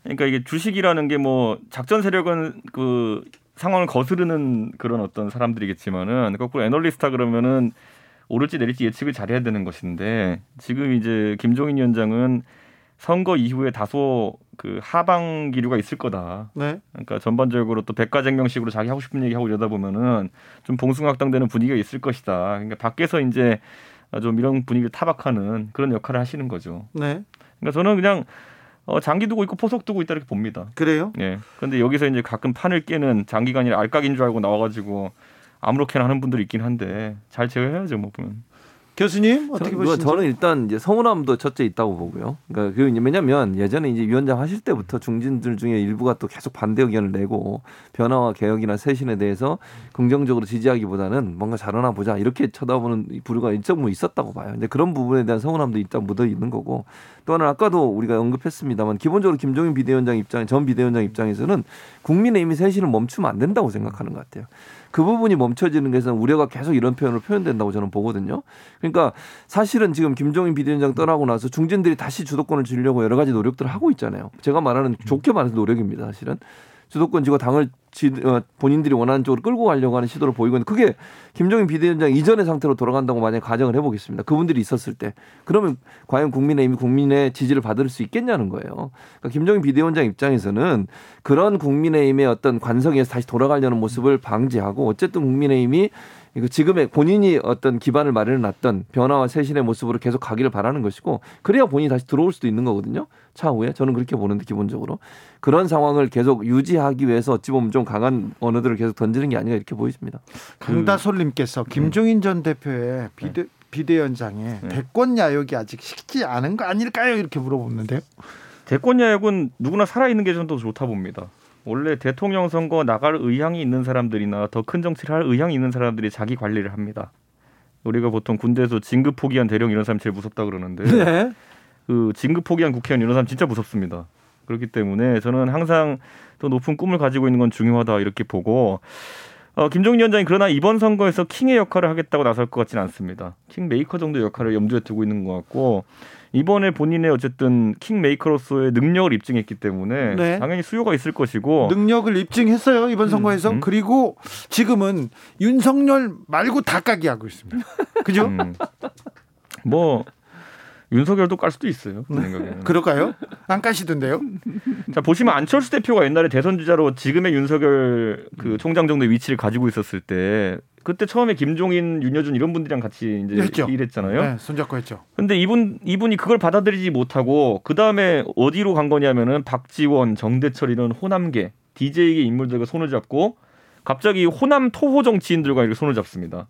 그러니까 이게 주식이라는 게 뭐 작전 세력은 그 상황을 거스르는 그런 어떤 사람들이겠지만은 거꾸로 애널리스타 그러면은 오를지 내릴지 예측을 잘해야 되는 것인데 지금 이제 김종인 위원장은 선거 이후에 다소 그 하방 기류가 있을 거다. 네. 그러니까 전반적으로 또 백과쟁명식으로 자기 하고 싶은 얘기 하고 이러다 보면은 좀 봉숭악당되는 분위기가 있을 것이다. 그러니까 밖에서 이제 좀 이런 분위기를 타박하는 그런 역할을 하시는 거죠. 네. 그러니까 저는 그냥 어, 장기 두고 있고 포석 두고 있다 이렇게 봅니다. 그래요? 예. 그런데 여기서 이제 가끔 판을 깨는 장기가 아니라 알까기인 줄 알고 나와가지고 아무렇게나 하는 분들이 있긴 한데 잘 제어해야죠, 뭐 보면. 교수님 어떻게 저, 보시죠? 저는 일단 이제 서운함도 첫째 있다고 보고요. 그러니까 그 왜냐면 예전에 이제 위원장 하실 때부터 중진들 중에 일부가 또 계속 반대 의견을 내고 변화와 개혁이나 쇄신에 대해서 긍정적으로 지지하기보다는 뭔가 잘하나 보자 이렇게 쳐다보는 부류가 일정 부 있었다고 봐요. 근데 그런 부분에 대한 서운함도 일단 묻어 있는 거고 또 하나 아까도 우리가 언급했습니다만 기본적으로 김종인 비대위원장 입장 전 비대위원장 입장에서는 국민의힘이 쇄신을 멈추면 안 된다고 생각하는 것 같아요. 그 부분이 멈춰지는 것은 우려가 계속 이런 표현으로 표현된다고 저는 보거든요. 그러니까 사실은 지금 김종인 비대위원장 떠나고 나서 중진들이 다시 주도권을 쥐려고 여러 가지 노력들을 하고 있잖아요. 제가 말하는 좋게 말해서 노력입니다. 사실은 주도권 쥐고 당을 지, 어, 본인들이 원하는 쪽으로 끌고 가려고 하는 시도를 보이고 있는데 그게 김종인 비대위원장 이전의 상태로 돌아간다고 만약 가정을 해보겠습니다. 그분들이 있었을 때 그러면 과연 국민의힘이 국민의 지지를 받을 수 있겠냐는 거예요. 그러니까 김종인 비대위원장 입장에서는 그런 국민의힘의 어떤 관성에서 다시 돌아가려는 모습을 방지하고 어쨌든 국민의힘이 이거 지금의 본인이 어떤 기반을 마련해 놨던 변화와 쇄신의 모습으로 계속 가기를 바라는 것이고 그래야 본인이 다시 들어올 수도 있는 거거든요. 차후에 저는 그렇게 보는데 기본적으로 그런 상황을 계속 유지하기 위해서 어찌 보면 좀 강한 언어들을 계속 던지는 게 아닌가 이렇게 보입니다. 강다솔님께서 김종인 전 대표의 비대 비대위원장의 네. 대권 야욕이 아직 식지 않은 거 아닐까요? 이렇게 물어보는데요. 대권 야욕은 누구나 살아있는 게 저는 더 좋다 봅니다. 원래 대통령 선거 나갈 의향이 있는 사람들이나 더 큰 정치를 할 의향이 있는 사람들이 자기 관리를 합니다. 우리가 보통 군대에서 진급 포기한 대령 이런 사람 제일 무섭다 그러는데 네. 그 진급 포기한 국회의원 이런 사람 진짜 무섭습니다. 그렇기 때문에 저는 항상 더 높은 꿈을 가지고 있는 건 중요하다 이렇게 보고 어, 김종인 위원장이 그러나 이번 선거에서 킹의 역할을 하겠다고 나설 것 같지는 않습니다. 킹 메이커 정도 의 역할을 염두에 두고 있는 것 같고 이번에 본인의 어쨌든 킹 메이커로서의 능력을 입증했기 때문에 네. 당연히 수요가 있을 것이고 능력을 입증했어요 이번 선거에서 음. 그리고 지금은 윤석열 말고 다 까기 하고 있습니다. 그죠? 음, 뭐 윤석열도 깔 수도 있어요. 제 생각에는. 그럴까요? 안 까시던데요? 자 보시면 안철수 대표가 옛날에 대선 주자로 지금의 윤석열 그 총장 정도의 위치를 가지고 있었을 때 그때 처음에 김종인, 윤여준 이런 분들이랑 같이 이제 했죠. 일했잖아요. 네, 손잡고 했죠. 근데 이분 이분이 그걸 받아들이지 못하고 그 다음에 어디로 간 거냐면은 박지원, 정대철 이런 호남계 DJ계 인물들과 손을 잡고 갑자기 호남 토호 정치인들과 이렇게 손을 잡습니다.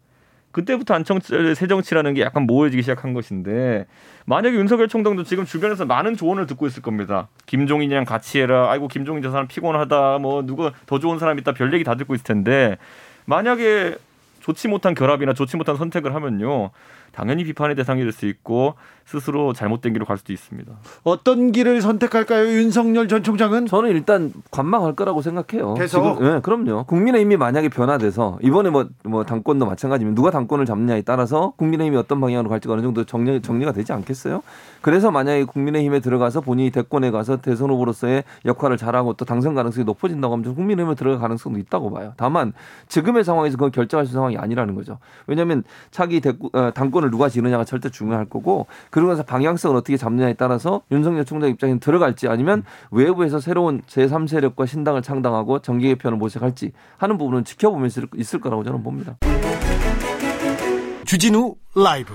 그때부터 안철수 새정치라는 게 약간 모여지기 시작한 것인데 만약에 윤석열 총장도 지금 주변에서 많은 조언을 듣고 있을 겁니다. 김종인이랑 같이 해라. 아이고 김종인 저 사람 피곤하다. 뭐 누가 더 좋은 사람 있다. 별 얘기 다 듣고 있을 텐데 만약에 좋지 못한 결합이나 좋지 못한 선택을 하면요. 당연히 비판의 대상이 될 수 있고 스스로 잘못된 길로 갈 수도 있습니다. 어떤 길을 선택할까요? 윤석열 전 총장은 저는 일단 관망할 거라고 생각해요. 계속? 지금, 네, 그럼요. 국민의힘이 만약에 변화돼서 이번에 뭐, 뭐 당권도 마찬가지면 누가 당권을 잡느냐에 따라서 국민의힘이 어떤 방향으로 갈지가 어느 정도 정리, 정리가 되지 않겠어요? 그래서 만약에 국민의힘에 들어가서 본인이 대권에 가서 대선 후보로서의 역할을 잘하고 또 당선 가능성이 높아진다고 하면 국민의힘에 들어갈 가능성도 있다고 봐요. 다만 지금의 상황에서 그건 결정할 수 있는 상황이 아니라는 거죠. 왜냐하면 차기 대권, 어, 당권 을 누가 지느냐가 절대 중요할 거고 그러면서 방향성을 어떻게 잡느냐에 따라서 윤석열 총장 입장에 들어갈지 아니면 외부에서 새로운 제3세력과 신당을 창당하고 정계 개편을 모색할지 하는 부분은 지켜보면서 있을 거라고 저는 봅니다. 주진우 라이브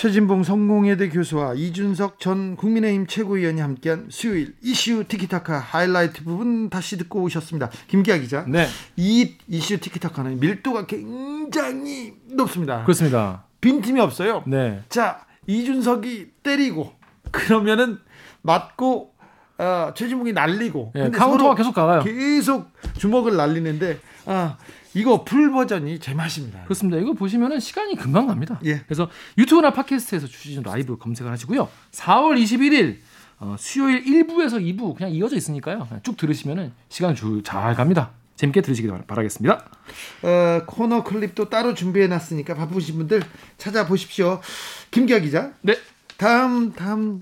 최진봉 성공회대 교수와 이준석 전 국민의힘 최고위원이 함께한 수요일 이슈 티키타카 하이라이트 부분 다시 듣고 오셨습니다. 김기아 기자. 네, 이 이슈 티키타카는 밀도가 굉장히 높습니다. 그렇습니다. 빈틈이 없어요. 네, 자 이준석이 때리고 그러면은 맞고 어, 최진봉이 날리고 예, 근데 카운터가 계속 가요. 계속 주먹을 날리는데 아 이거 풀 버전이 제맛입니다. 그렇습니다. 이거 보시면은 시간이 금방 갑니다. 예. 그래서 유튜브나 팟캐스트에서 주진우 라이브 검색을 하시고요. 4월 21일 어, 수요일 1부에서 2부 그냥 이어져 있으니까요. 그냥 쭉 들으시면은 시간 줄잘 갑니다. 재밌게 들으시기 바라겠습니다. 어, 코너 클립도 따로 준비해 놨으니까 바쁘신 분들 찾아보십시오. 김기아 기자. 네. 다음 다음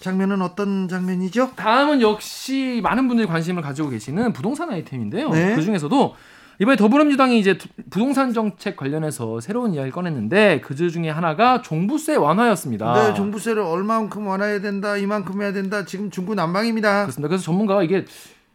장면은 어떤 장면이죠? 다음은 역시 많은 분들이 관심을 가지고 계시는 부동산 아이템인데요. 네. 그 중에서도 이번에 더불어민주당이 이제 두- 부동산 정책 관련해서 새로운 이야기를 꺼냈는데 그 중에 하나가 종부세 완화였습니다. 네, 종부세를 얼마만큼 완화해야 된다, 이만큼 해야 된다. 지금 중구 난방입니다. 그렇습니다. 그래서 전문가가 이게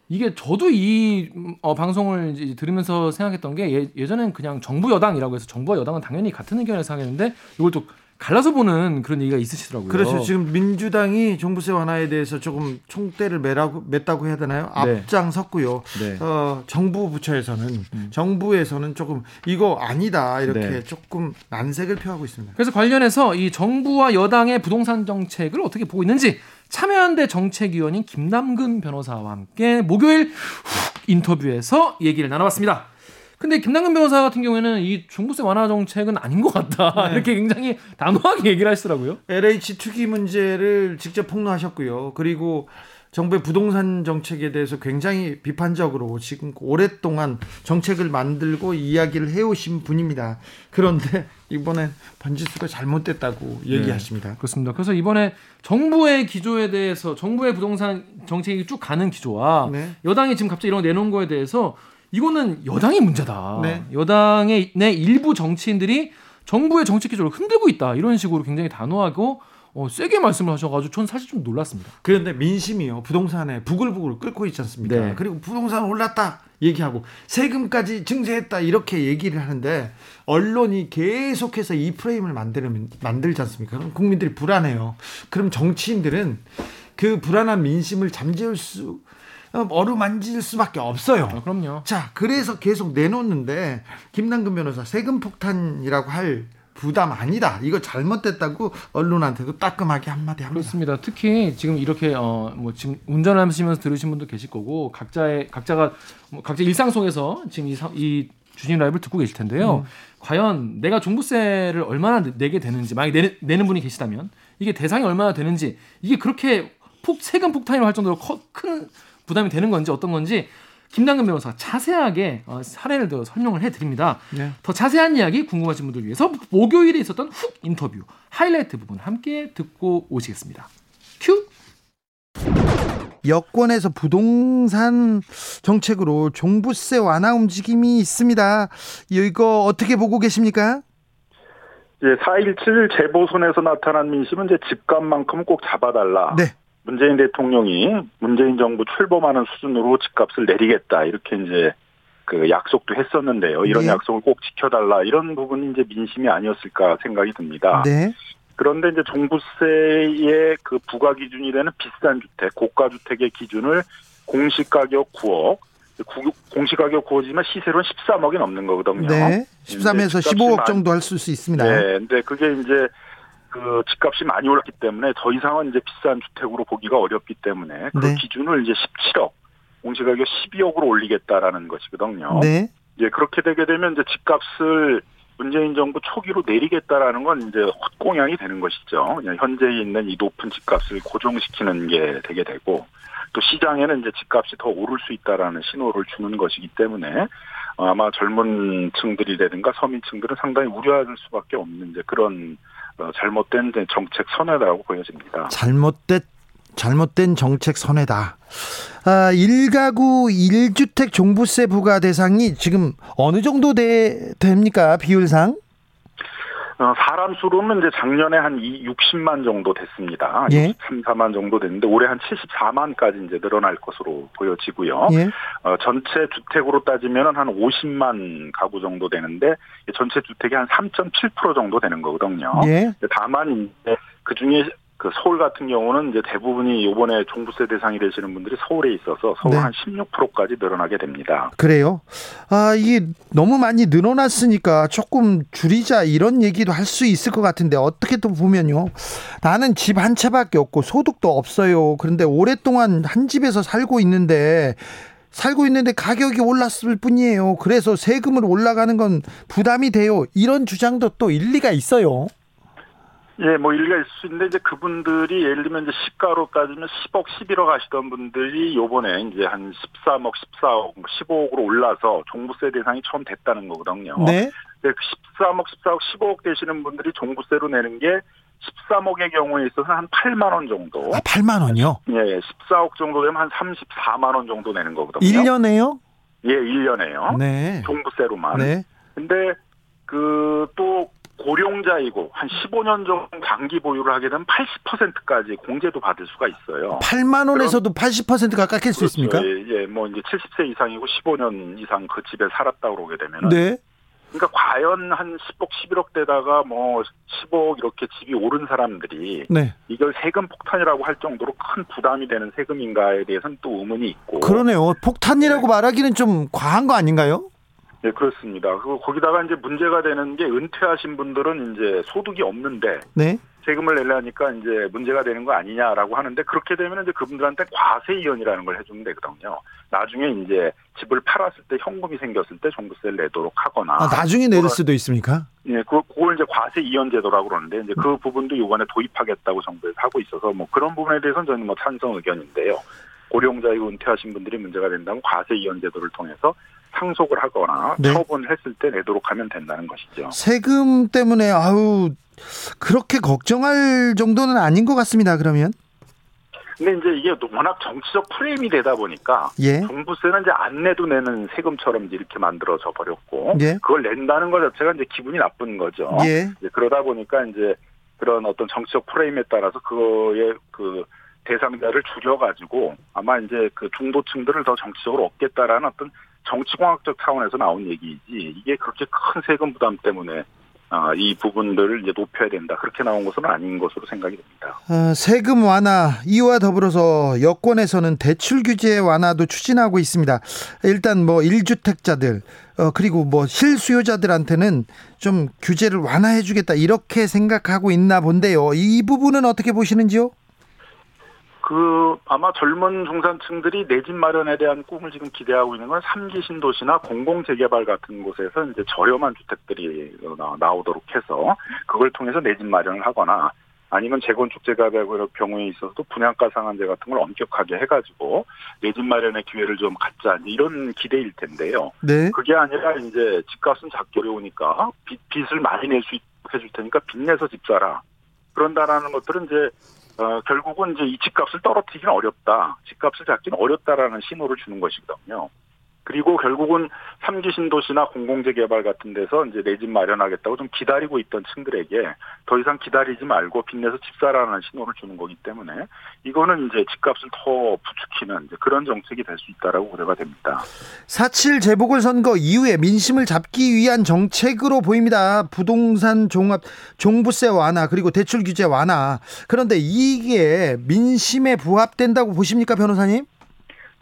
이게 저도 이 음, 어, 방송을 이제 들으면서 생각했던 게 예, 예전엔 그냥 정부 여당이라고 해서 정부와 여당은 당연히 같은 의견을 생각했는데 이걸 또 갈라서 보는 그런 얘기가 있으시더라고요. 그렇죠. 지금 민주당이 종부세 완화에 대해서 조금 총대를 매라고 맸다고 해야 되나요? 네. 앞장섰고요. 네. 어, 정부 부처에서는 정부에서는 조금 이거 아니다 이렇게 네. 조금 난색을 표하고 있습니다. 그래서 관련해서 이 정부와 여당의 부동산 정책을 어떻게 보고 있는지 참여연대 정책위원인 김남근 변호사와 함께 목요일 훅 인터뷰에서 얘기를 나눠봤습니다. 근데 김남근 변호사 같은 경우에는 이 종부세 완화 정책은 아닌 것 같다 이렇게 굉장히 단호하게 얘기를 하시더라고요. LH 투기 문제를 직접 폭로하셨고요. 그리고 정부의 부동산 정책에 대해서 굉장히 비판적으로 지금 오랫동안 정책을 만들고 이야기를 해오신 분입니다. 그런데 이번엔 번지수가 잘못됐다고 얘기하십니다. 그렇습니다. 그래서 이번에 정부의 기조에 대해서 정부의 부동산 정책이 쭉 가는 기조와 네. 여당이 지금 갑자기 이런 거 내놓은 거에 대해서 이거는 여당의 문제다. 네. 여당의 내 일부 정치인들이 정부의 정책 기조를 흔들고 있다. 이런 식으로 굉장히 단호하고 어, 세게 말씀을 하셔가지고 저는 사실 좀 놀랐습니다. 그런데 민심이요 부동산에 부글부글 끓고 있지 않습니까? 네. 그리고 부동산 올랐다 얘기하고 세금까지 증세했다 이렇게 얘기를 하는데 언론이 계속해서 이 프레임을 만들면 만들지 않습니까? 그럼 국민들이 불안해요. 그럼 정치인들은 그 불안한 민심을 잠재울 수 어, 어루만질 수밖에 없어요. 아, 그럼요. 자, 그래서 계속 내놓는데 김남근 변호사 세금 폭탄이라고 할 부담 아니다. 이거 잘못됐다고 언론한테도 따끔하게 한마디 합니다. 그렇습니다. 특히 지금 이렇게 어 뭐 지금 운전하시면서 들으신 분도 계실 거고 각자의 각자가 뭐 각자 일상 속에서 지금 이, 사- 이 주진 라이브를 듣고 계실 텐데요. 과연 내가 종부세를 얼마나 내- 내게 되는지 만약 내, 내는 분이 계시다면 이게 대상이 얼마나 되는지 이게 그렇게 폭 세금 폭탄이라고 할 정도로 커- 큰 부담이 되는 건지 어떤 건지 김남근 변호사가 자세하게 어, 사례를 들어 설명을 해드립니다. 네. 더 자세한 이야기 궁금하신 분들 위해서 목요일에 있었던 훅 인터뷰 하이라이트 부분 함께 듣고 오시겠습니다. 큐. 여권에서 부동산 정책으로 종부세 완화 움직임이 있습니다. 이거 어떻게 보고 계십니까? 이제 4.17 재보선에서 나타난 민심은 이제 집값만큼 꼭 잡아달라. 네. 문재인 대통령이 문재인 정부 출범하는 수준으로 집값을 내리겠다 이렇게 이제 그 약속도 했었는데요. 이런 네. 약속을 꼭 지켜달라 이런 부분이 이제 민심이 아니었을까 생각이 듭니다. 네. 그런데 이제 종부세의 그 부과 기준이 되는 비싼 주택, 고가 주택의 기준을 공시 가격 9억, 구- 공시 가격 9억이지만 시세로는 13억이 넘는 거거든요. 네. 13에서 이제 집값이 15억 많- 정도 할 수 있습니다. 네, 근데 그게 이제 그 집값이 많이 올랐기 때문에 더 이상은 이제 비싼 주택으로 보기가 어렵기 때문에 그 네. 기준을 이제 17억, 공시가격 12억으로 올리겠다라는 것이거든요. 네. 이제 그렇게 되게 되면 이제 집값을 문재인 정부 초기로 내리겠다라는 건 이제 헛공약이 되는 것이죠. 현재 있는 이 높은 집값을 고정시키는 게 되게 되고 또 시장에는 이제 집값이 더 오를 수 있다라는 신호를 주는 것이기 때문에 어, 아마 젊은 층들이라든가 서민층들은 상당히 우려할 수밖에 없는 이제 그런 어, 잘못된 이제 정책 선회라고 보여집니다. 잘못된 잘못된 정책 선회다. 아, 1가구 1주택 종부세 부과 대상이 지금 어느 정도 돼, 됩니까? 비율상? 어, 사람 수로는 이제 작년에 한이 60만 정도 됐습니다. 예. 63, 4만 정도 됐는데 올해 한 74만까지 이제 늘어날 것으로 보여지고요. 예. 어, 전체 주택으로 따지면 한 50만 가구 정도 되는데 전체 주택이 한 3.7% 정도 되는 거거든요. 예. 다만 이제 그 중에 그 서울 같은 경우는 이제 대부분이 이번에 종부세 대상이 되시는 분들이 서울에 있어서 서울 네. 한 16%까지 늘어나게 됩니다. 그래요. 아, 이게 너무 많이 늘어났으니까 조금 줄이자 이런 얘기도 할 수 있을 것 같은데 어떻게 또 보면요. 나는 집 한 채밖에 없고 소득도 없어요. 그런데 오랫동안 한 집에서 살고 있는데 살고 있는데 가격이 올랐을 뿐이에요. 그래서 세금을 올라가는 건 부담이 돼요. 이런 주장도 또 일리가 있어요. 예, 뭐 일리가 있을 수 있는데 이제 그분들이 예를 들면 이제 시가로 따지면 10억, 11억 하시던 분들이 요번에 이제 한 13억, 14억, 15억으로 올라서 종부세 대상이 처음 됐다는 거거든요. 네. 근데 그 13억, 14억, 15억 되시는 분들이 종부세로 내는 게 13억의 경우에 있어서 한 8만 원 정도. 아, 8만 원이요? 예, 14억 정도 되면 한 34만 원 정도 내는 거거든요. 1년에요? 예, 1년에요. 네. 종부세로만. 네. 근데 그또 고령자이고 한 15년 정도 장기 보유를 하게 되면 80%까지 공제도 받을 수가 있어요. 8만 원에서도 80%가 깎일 수 있습니까? 그렇죠. 예, 예, 뭐 이제 70세 이상이고 15년 이상 그 집에 살았다 그러게 되면 네. 그러니까 과연 한 10억, 11억 대다가 뭐 10억 이렇게 집이 오른 사람들이 네. 이걸 세금 폭탄이라고 할 정도로 큰 부담이 되는 세금인가에 대해서는 또 의문이 있고. 그러네요. 네. 폭탄이라고 말하기는 좀 과한 거 아닌가요? 네, 그렇습니다. 그리고 거기다가 이제 문제가 되는 게 은퇴하신 분들은 이제 소득이 없는데 네. 세금을 내려니까 이제 문제가 되는 거 아니냐라고 하는데 그렇게 되면 이제 그분들한테 과세 이연이라는 걸 해주면 되거든요. 나중에 이제 집을 팔았을 때 현금이 생겼을 때 종부세를 내도록 하거나. 아, 나중에 내릴 수도 있습니까? 예, 그, 그걸 이제 과세 이연 제도라고 그러는데 이제 그 부분도 이번에 도입하겠다고 정부에서 하고 있어서 뭐 그런 부분에 대해서는 저는 뭐 찬성 의견인데요. 고령자이고 은퇴하신 분들이 문제가 된다면 과세 이연 제도를 통해서 상속을 하거나 네. 처분했을 때 내도록 하면 된다는 것이죠. 세금 때문에 아우 그렇게 걱정할 정도는 아닌 것 같습니다. 그러면 근데 이제 이게 워낙 정치적 프레임이 되다 보니까 예. 종부세는 이제 안 내도 내는 세금처럼 이렇게 만들어져 버렸고 예. 그걸 낸다는 것 자체가 이제 기분이 나쁜 거죠. 예. 그러다 보니까 이제 그런 어떤 정치적 프레임에 따라서 그거의 그 대상자를 줄여가지고 아마 이제 그 중도층들을 더 정치적으로 얻겠다라는 어떤 정치공학적 차원에서 나온 얘기이지 이게 그렇게 큰 세금 부담 때문에 아, 이 부분들을 이제 높여야 된다 그렇게 나온 것은 아닌 것으로 생각이 됩니다. 어, 세금 완화 이와 더불어서 여권에서는 대출 규제 완화도 추진하고 있습니다. 일단 뭐 1주택자들 어, 그리고 뭐 실수요자들한테는 좀 규제를 완화해 주겠다 이렇게 생각하고 있나 본데요. 이 부분은 어떻게 보시는지요? 그 아마 젊은 중산층들이 내 집 마련에 대한 꿈을 지금 기대하고 있는 건 삼기 신도시나 공공 재개발 같은 곳에서 이제 저렴한 주택들이 나- 나오도록 해서 그걸 통해서 내 집 마련을 하거나 아니면 재건축 재개발 경우에 있어서도 분양가 상한제 같은 걸 엄격하게 해가지고 내 집 마련의 기회를 좀 갖자 이런 기대일 텐데요. 네. 그게 아니라 이제 집값은 잡기 어려우니까 빚, 빚을 많이 낼 수 해줄 테니까 빚 내서 집 사라. 그런다라는 것들은 이제 어, 결국은 이제 이 집값을 떨어뜨리기는 어렵다. 집값을 잡기는 어렵다라는 신호를 주는 것이거든요. 그리고 결국은 삼기 신도시나 공공재 개발 같은 데서 이제 내 집 마련하겠다고 좀 기다리고 있던 층들에게 더 이상 기다리지 말고 빚내서 집 사라는 신호를 주는 거기 때문에 이거는 이제 집값을 더 부추기는 그런 정책이 될 수 있다라고 우려가 됩니다. 4.7 재보궐 선거 이후에 민심을 잡기 위한 정책으로 보입니다. 부동산 종합 종부세 완화 그리고 대출 규제 완화. 그런데 이게 민심에 부합된다고 보십니까, 변호사님?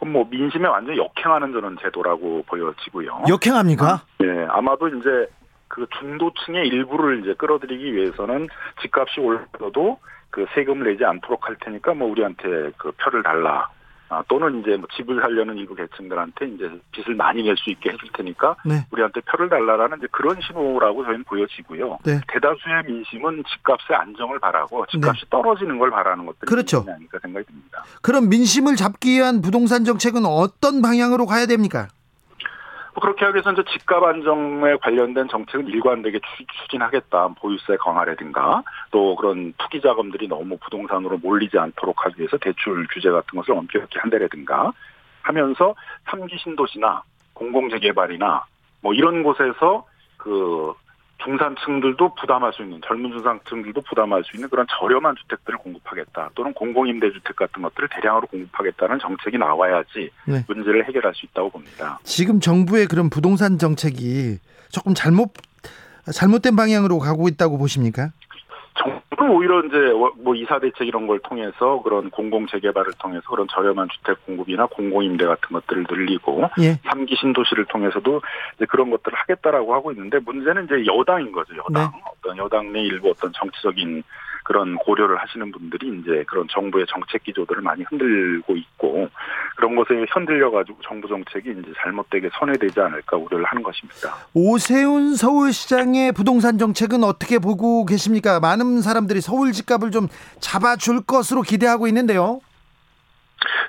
그럼 뭐 민심에 완전 역행하는 저는 제도라고 보여지고요. 역행합니까? 예, 아마도 이제 그 중도층의 일부를 이제 끌어들이기 위해서는 집값이 올라도 그 세금을 내지 않도록 할 테니까 뭐 우리한테 그 표를 달라. 아, 또는 이제 뭐 집을 살려는 일부 계층들한테 이제 빚을 많이 낼 수 있게 해줄 테니까 네. 우리한테 표를 달라라는 이제 그런 신호라고 저희는 보여지고요. 네. 대다수의 민심은 집값의 안정을 바라고 집값이 떨어지는 걸 바라는 것들이 그렇죠. 아닐까 생각이 듭니다. 그럼 민심을 잡기 위한 부동산 정책은 어떤 방향으로 가야 됩니까? 뭐 그렇게 하기 위해서 이제 집값 안정에 관련된 정책은 일관되게 추- 추진하겠다. 보유세 강화라든가 또 그런 투기 자금들이 너무 부동산으로 몰리지 않도록 하기 위해서 대출 규제 같은 것을 엄격히 한다라든가 하면서 삼기 신도시나 공공재개발이나 뭐 이런 곳에서 그 중산층들도 부담할 수 있는 젊은 중산층들도 부담할 수 있는 그런 저렴한 주택들을 공급하겠다 또는 공공임대주택 같은 것들을 대량으로 공급하겠다는 정책이 나와야지 네. 문제를 해결할 수 있다고 봅니다. 지금 정부의 그런 부동산 정책이 조금 잘못 잘못된 방향으로 가고 있다고 보십니까? 정부는 오히려 이제 뭐 이사 대책 이런 걸 통해서 그런 공공 재개발을 통해서 그런 저렴한 주택 공급이나 공공임대 같은 것들을 늘리고 예. 삼기 신도시를 통해서도 이제 그런 것들을 하겠다라고 하고 있는데 문제는 이제 여당인 거죠 여당 네. 어떤 여당 내 일부 어떤 정치적인 그런 고려를 하시는 분들이 이제 그런 정부의 정책 기조들을 많이 흔들고 있고 그런 것에 흔들려 가지고 정부 정책이 이제 잘못되게 선회되지 않을까 우려를 하는 것입니다. 오세훈 서울시장의 부동산 정책은 어떻게 보고 계십니까? 많은 사람들이 서울 집값을 좀 잡아줄 것으로 기대하고 있는데요.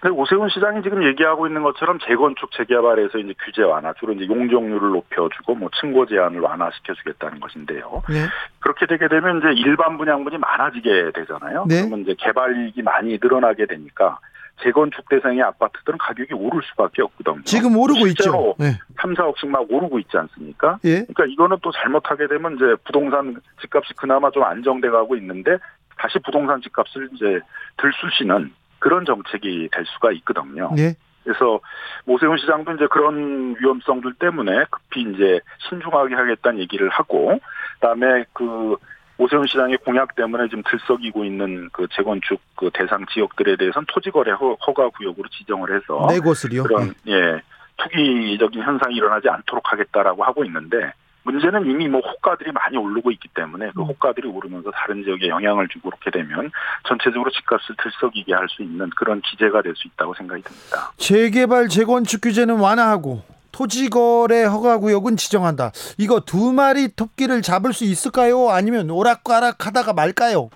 근데 오세훈 시장이 지금 얘기하고 있는 것처럼 재건축 재개발에서 이제 규제 완화, 주로 이제 용적률을 높여주고 뭐 층고 제한을 완화시켜주겠다는 것인데요. 네. 그렇게 되게 되면 이제 일반 분양분이 많아지게 되잖아요. 네. 그러면 이제 개발 이익이 많이 늘어나게 되니까 재건축 대상의 아파트들은 가격이 오를 수밖에 없거든요. 지금 오르고 있죠. 네. 3, 4억씩 막 오르고 있지 않습니까? 예. 그러니까 이거는 또 잘못하게 되면 이제 부동산 집값이 그나마 좀 안정돼 가고 있는데 다시 부동산 집값을 이제 들쑤시는 그런 정책이 될 수가 있거든요. 네. 그래서 오세훈 시장도 이제 그런 위험성들 때문에 급히 이제 신중하게 하겠다는 얘기를 하고 그다음에 그 오세훈 시장의 공약 때문에 지금 들썩이고 있는 그 재건축 그 대상 지역들에 대해서는 토지거래 허- 허가 구역으로 지정을 해서 네 곳을요. 그런 네. 예 투기적인 현상이 일어나지 않도록 하겠다라고 하고 있는데 문제는 이미 뭐 호가들이 많이 오르고 있기 때문에 그 음. 호가들이 오르면서 다른 지역에 영향을 주고 그렇게 되면 전체적으로 집값을 들썩이게 할 수 있는 그런 기제가 될 수 있다고 생각이 듭니다. 재개발 재건축 규제는 완화하고 토지거래 허가 구역은 지정한다. 이거 두 마리 토끼를 잡을 수 있을까요? 아니면 오락가락하다가 말까요?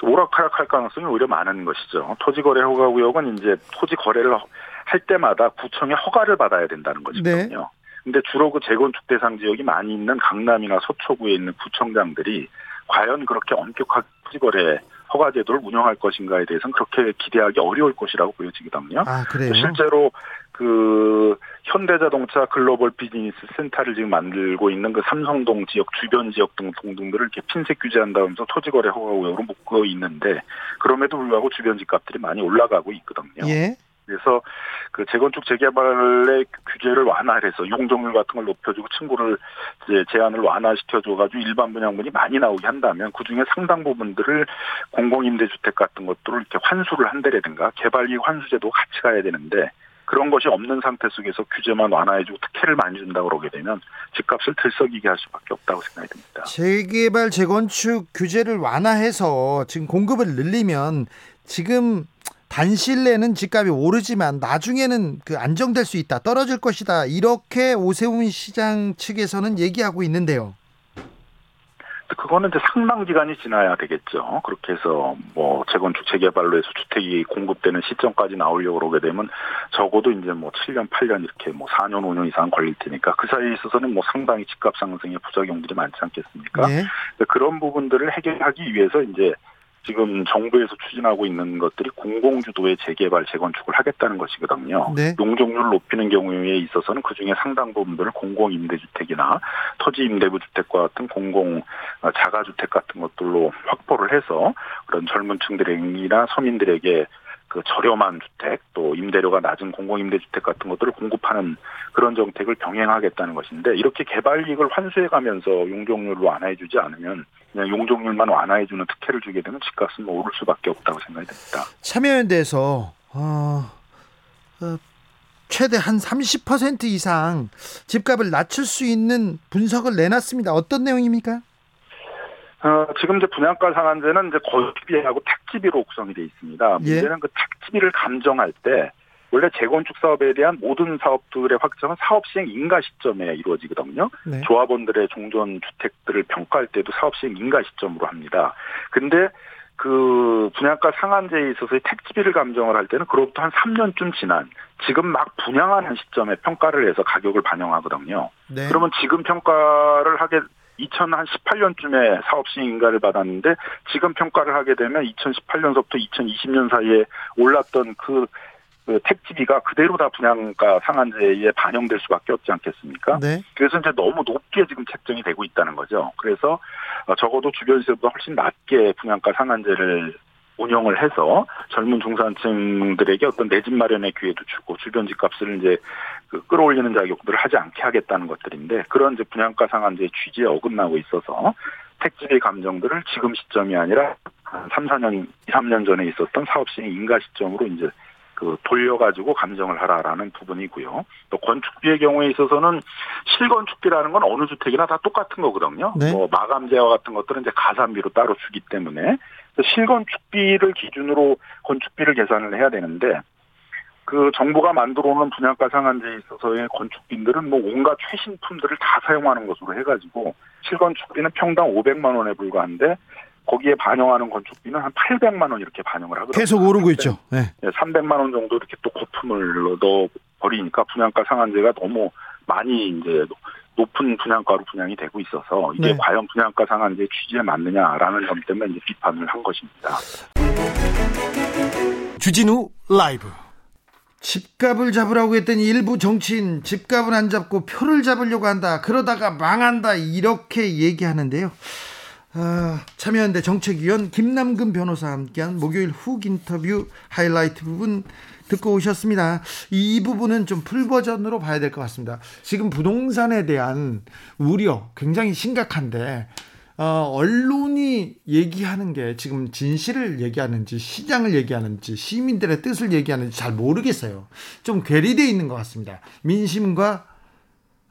오락가락할 가능성이 오히려 많은 것이죠. 토지거래 허가구역은 이제 토지 거래를 할 때마다 구청의 허가를 받아야 된다는 것이거든요. 근데 주로 그 재건축 대상 지역이 많이 있는 강남이나 서초구에 있는 구청장들이 과연 그렇게 엄격하게 토지거래 허가 제도를 운영할 것인가에 대해서는 그렇게 기대하기 어려울 것이라고 보여지거든요. 아 그래요. 실제로 그 현대자동차 글로벌 비즈니스 센터를 지금 만들고 있는 그 삼성동 지역 주변 지역 등 동등들을 이렇게 핀셋 규제한다면서 토지거래 허가구역으로 묶고 있는데 그럼에도 불구하고 주변 집값들이 많이 올라가고 있거든요. 예. 그래서 그 재건축 재개발의 규제를 완화해서 용적률 같은 걸 높여주고 이제 제한을 완화시켜줘가지고 일반 분양분이 많이 나오게 한다면 그 중에 상당 부분들을 공공임대주택 같은 것들을 이렇게 환수를 한다라든가 개발이익 환수제도 같이 가야 되는데 그런 것이 없는 상태 속에서 규제만 완화해주고 특혜를 많이 준다 고 그러게 되면 집값을 들썩이게 할 수밖에 없다고 생각이 듭니다. 재개발 재건축 규제를 완화해서 지금 공급을 늘리면 지금 단실 내는 집값이 오르지만 나중에는 그 안정될 수 있다 떨어질 것이다 이렇게 오세훈 시장 측에서는 얘기하고 있는데요. 그거는 이제 상당 기간이 지나야 되겠죠. 그렇게 해서 뭐 재건축 재개발로 해서 주택이 공급되는 시점까지 나오려고 그러게 되면 적어도 이제 뭐 7년, 8년 이렇게 뭐 4년, 5년 이상 걸릴 테니까 그 사이에 있어서는 뭐 상당히 집값 상승의 부작용들이 많지 않겠습니까? 네. 그런 부분들을 해결하기 위해서 이제 지금 정부에서 추진하고 있는 것들이 공공주도의 재개발, 재건축을 하겠다는 것이거든요. 네. 용적률을 높이는 경우에 있어서는 그 중에 상당 부분들을 공공임대주택이나 토지임대부 주택과 같은 공공 어, 자가주택 같은 것들로 확보를 해서 그런 젊은 층들이나 서민들에게 그 저렴한 주택 또 임대료가 낮은 공공임대주택 같은 것들을 공급하는 그런 정책을 병행하겠다는 것인데 이렇게 개발 이익을 환수해가면서 용적률을 완화해주지 않으면 그냥 용적률만 완화해주는 특혜를 주게 되면 집값은 뭐 오를 수밖에 없다고 생각이 됩니다. 참여연대에서 어, 어, 최대 한 30% 이상 집값을 낮출 수 있는 분석을 내놨습니다. 어떤 내용입니까? 어, 지금 이제 분양가 상한제는 이제 거주비하고 택지비로 구성이 돼 있습니다. 예. 문제는 그 택지비를 감정할 때 원래 재건축 사업에 대한 모든 사업들의 확정은 사업 시행 인가 시점에 이루어지거든요. 네. 조합원들의 종전 주택들을 평가할 때도 사업 시행 인가 시점으로 합니다. 근데 그 분양가 상한제에 있어서의 택지비를 감정을 할 때는 그로부터 한 3년쯤 지난 지금 막 분양하는 시점에 평가를 해서 가격을 반영하거든요. 네. 그러면 지금 평가를 하게 2018년쯤에 사업 시행 인가를 받았는데 지금 평가를 하게 되면 2018년서부터 2020년 사이에 올랐던 그, 그 택지비가 그대로 다 분양가 상한제에 반영될 수밖에 없지 않겠습니까? 네. 그래서 이제 너무 높게 지금 책정이 되고 있다는 거죠. 그래서 어, 적어도 주변 시세보다 훨씬 낮게 분양가 상한제를 운영을 해서 젊은 중산층들에게 어떤 내 집 마련의 기회도 주고 주변 집값을 이제 그 끌어올리는 작업들을 하지 않게 하겠다는 것들인데 그런 이제 분양가 상한제의 취지에 어긋나고 있어서 택지비 감정들을 지금 시점이 아니라 한 3, 4년, 2, 3년 전에 있었던 사업 시행 인가 시점으로 이제 그 돌려가지고 감정을 하라라는 부분이고요. 또 건축비의 경우에 있어서는 실건축비라는 건 어느 주택이나 다 똑같은 거거든요. 네. 뭐 마감재와 같은 것들은 이제 가산비로 따로 주기 때문에 실건축비를 기준으로 건축비를 계산을 해야 되는데 그 정부가 만들어 놓은 분양가 상한제에 있어서의 건축비들은 뭐 온갖 최신품들을 다 사용하는 것으로 해가지고 실건축비는 평당 500만 원에 불과한데 거기에 반영하는 건축비는 한 800만 원 이렇게 반영을 하거든요. 계속 오르고 있죠. 네. 300만 원 정도 이렇게 또 거품을 넣어 버리니까 분양가 상한제가 너무 많이 이제 높은 분양가로 분양이 되고 있어서 이게 네. 과연 분양가 상한제 취지에 맞느냐라는 점 때문에 이제 비판을 한 것입니다. 주진우 라이브. 집값을 잡으라고 했더니 일부 정치인 집값은 안 잡고 표를 잡으려고 한다. 그러다가 망한다. 이렇게 얘기하는데요. 아, 참여연대 정책위원 김남근 변호사와 함께한 목요일 훅 인터뷰 하이라이트 부분 듣고 오셨습니다. 이 부분은 좀 풀버전으로 봐야 될 것 같습니다. 지금 부동산에 대한 우려 굉장히 심각한데 어, 언론이 얘기하는 게 지금 진실을 얘기하는지 시장을 얘기하는지 시민들의 뜻을 얘기하는지 잘 모르겠어요. 좀 괴리되어 있는 것 같습니다. 민심과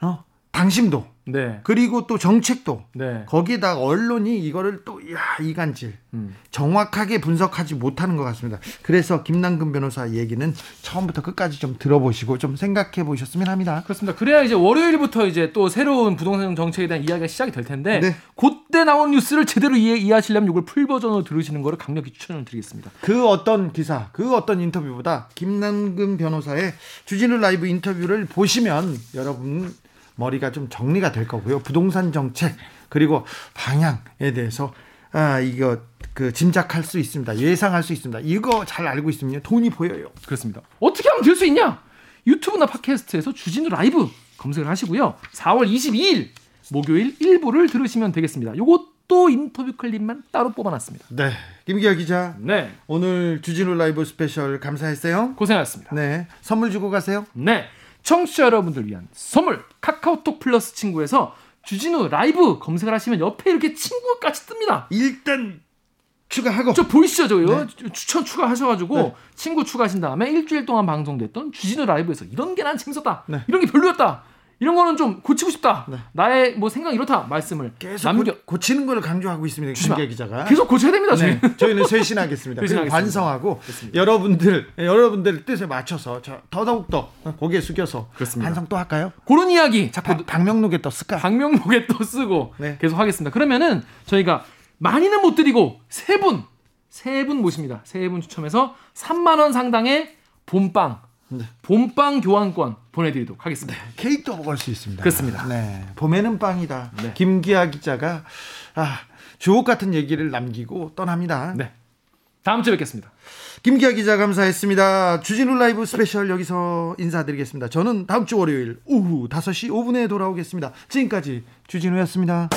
어, 당심도 네. 그리고 또 정책도 네. 거기에다 언론이 이거를 또 야, 이간질 음. 정확하게 분석하지 못하는 것 같습니다. 그래서 김남근 변호사 얘기는 처음부터 끝까지 좀 들어보시고 좀 생각해 보셨으면 합니다. 그렇습니다. 그래야 이제 월요일부터 이제 또 새로운 부동산 정책에 대한 이야기가 시작이 될 텐데 네. 그때 나온 뉴스를 제대로 이해, 이해하시려면 이걸 풀 버전으로 들으시는 거를 강력히 추천을 드리겠습니다. 그 어떤 기사, 그 어떤 인터뷰보다 김남근 변호사의 주진우 라이브 인터뷰를 보시면 여러분 머리가 좀 정리가 될 거고요. 부동산 정책 그리고 방향에 대해서 아 이거 그 짐작할 수 있습니다. 예상할 수 있습니다. 이거 잘 알고 있으면 돈이 보여요. 그렇습니다. 어떻게 하면 될 수 있냐? 유튜브나 팟캐스트에서 주진우 라이브 검색을 하시고요. 4월 22일 목요일 일부를 들으시면 되겠습니다. 요것도 인터뷰 클립만 따로 뽑아놨습니다. 네, 김기화 기자 네, 오늘 주진우 라이브 스페셜 감사했어요. 고생하셨습니다. 네, 선물 주고 가세요. 네. 청취자 여러분들 위한 선물 카카오톡 플러스 친구에서 주진우 라이브 검색을 하시면 옆에 이렇게 친구까지 뜹니다. 일단 추가하고 저 보이시죠, 저요? 네. 추천 추가하셔가지고 네. 친구 추가하신 다음에 일주일 동안 방송됐던 주진우 라이브에서 이런 게 난 재밌었다, 네. 이런 게 별로였다, 이런 거는 좀 고치고 싶다, 네. 나의 뭐 생각 이렇다 말씀을 계속 남겨 고, 고치는 걸 강조하고 있습니다. 김기아 기자가. 계속 고쳐야 됩니다, 저희. 네, 저희는 쇄신하겠습니다. 반성하고 여러분들 여러분들 뜻에 맞춰서 저 더더욱 더 고개 숙여서 그렇습니다. 반성 또 할까요? 그런 이야기 자꾸 박- 박명록에 또 쓸까? 방명록에 또 쓰고 네. 계속 하겠습니다. 그러면은 저희가 많이는 못 드리고 세 분, 세 분 모십니다. 세 분 추첨해서 3만 원 상당의 봄빵, 네. 봄빵 교환권 보내드리도록 하겠습니다. 케이크도 먹을 수 있습니다. 그렇습니다. 네, 봄에는 빵이다. 네. 김기아 기자가 아, 주옥 같은 얘기를 남기고 떠납니다. 네, 다음 주에 뵙겠습니다. 김기화 기자 감사했습니다. 주진우 라이브 스페셜 여기서 인사드리겠습니다. 저는 다음 주 월요일 오후 5시 5분에 돌아오겠습니다. 지금까지 주진우였습니다.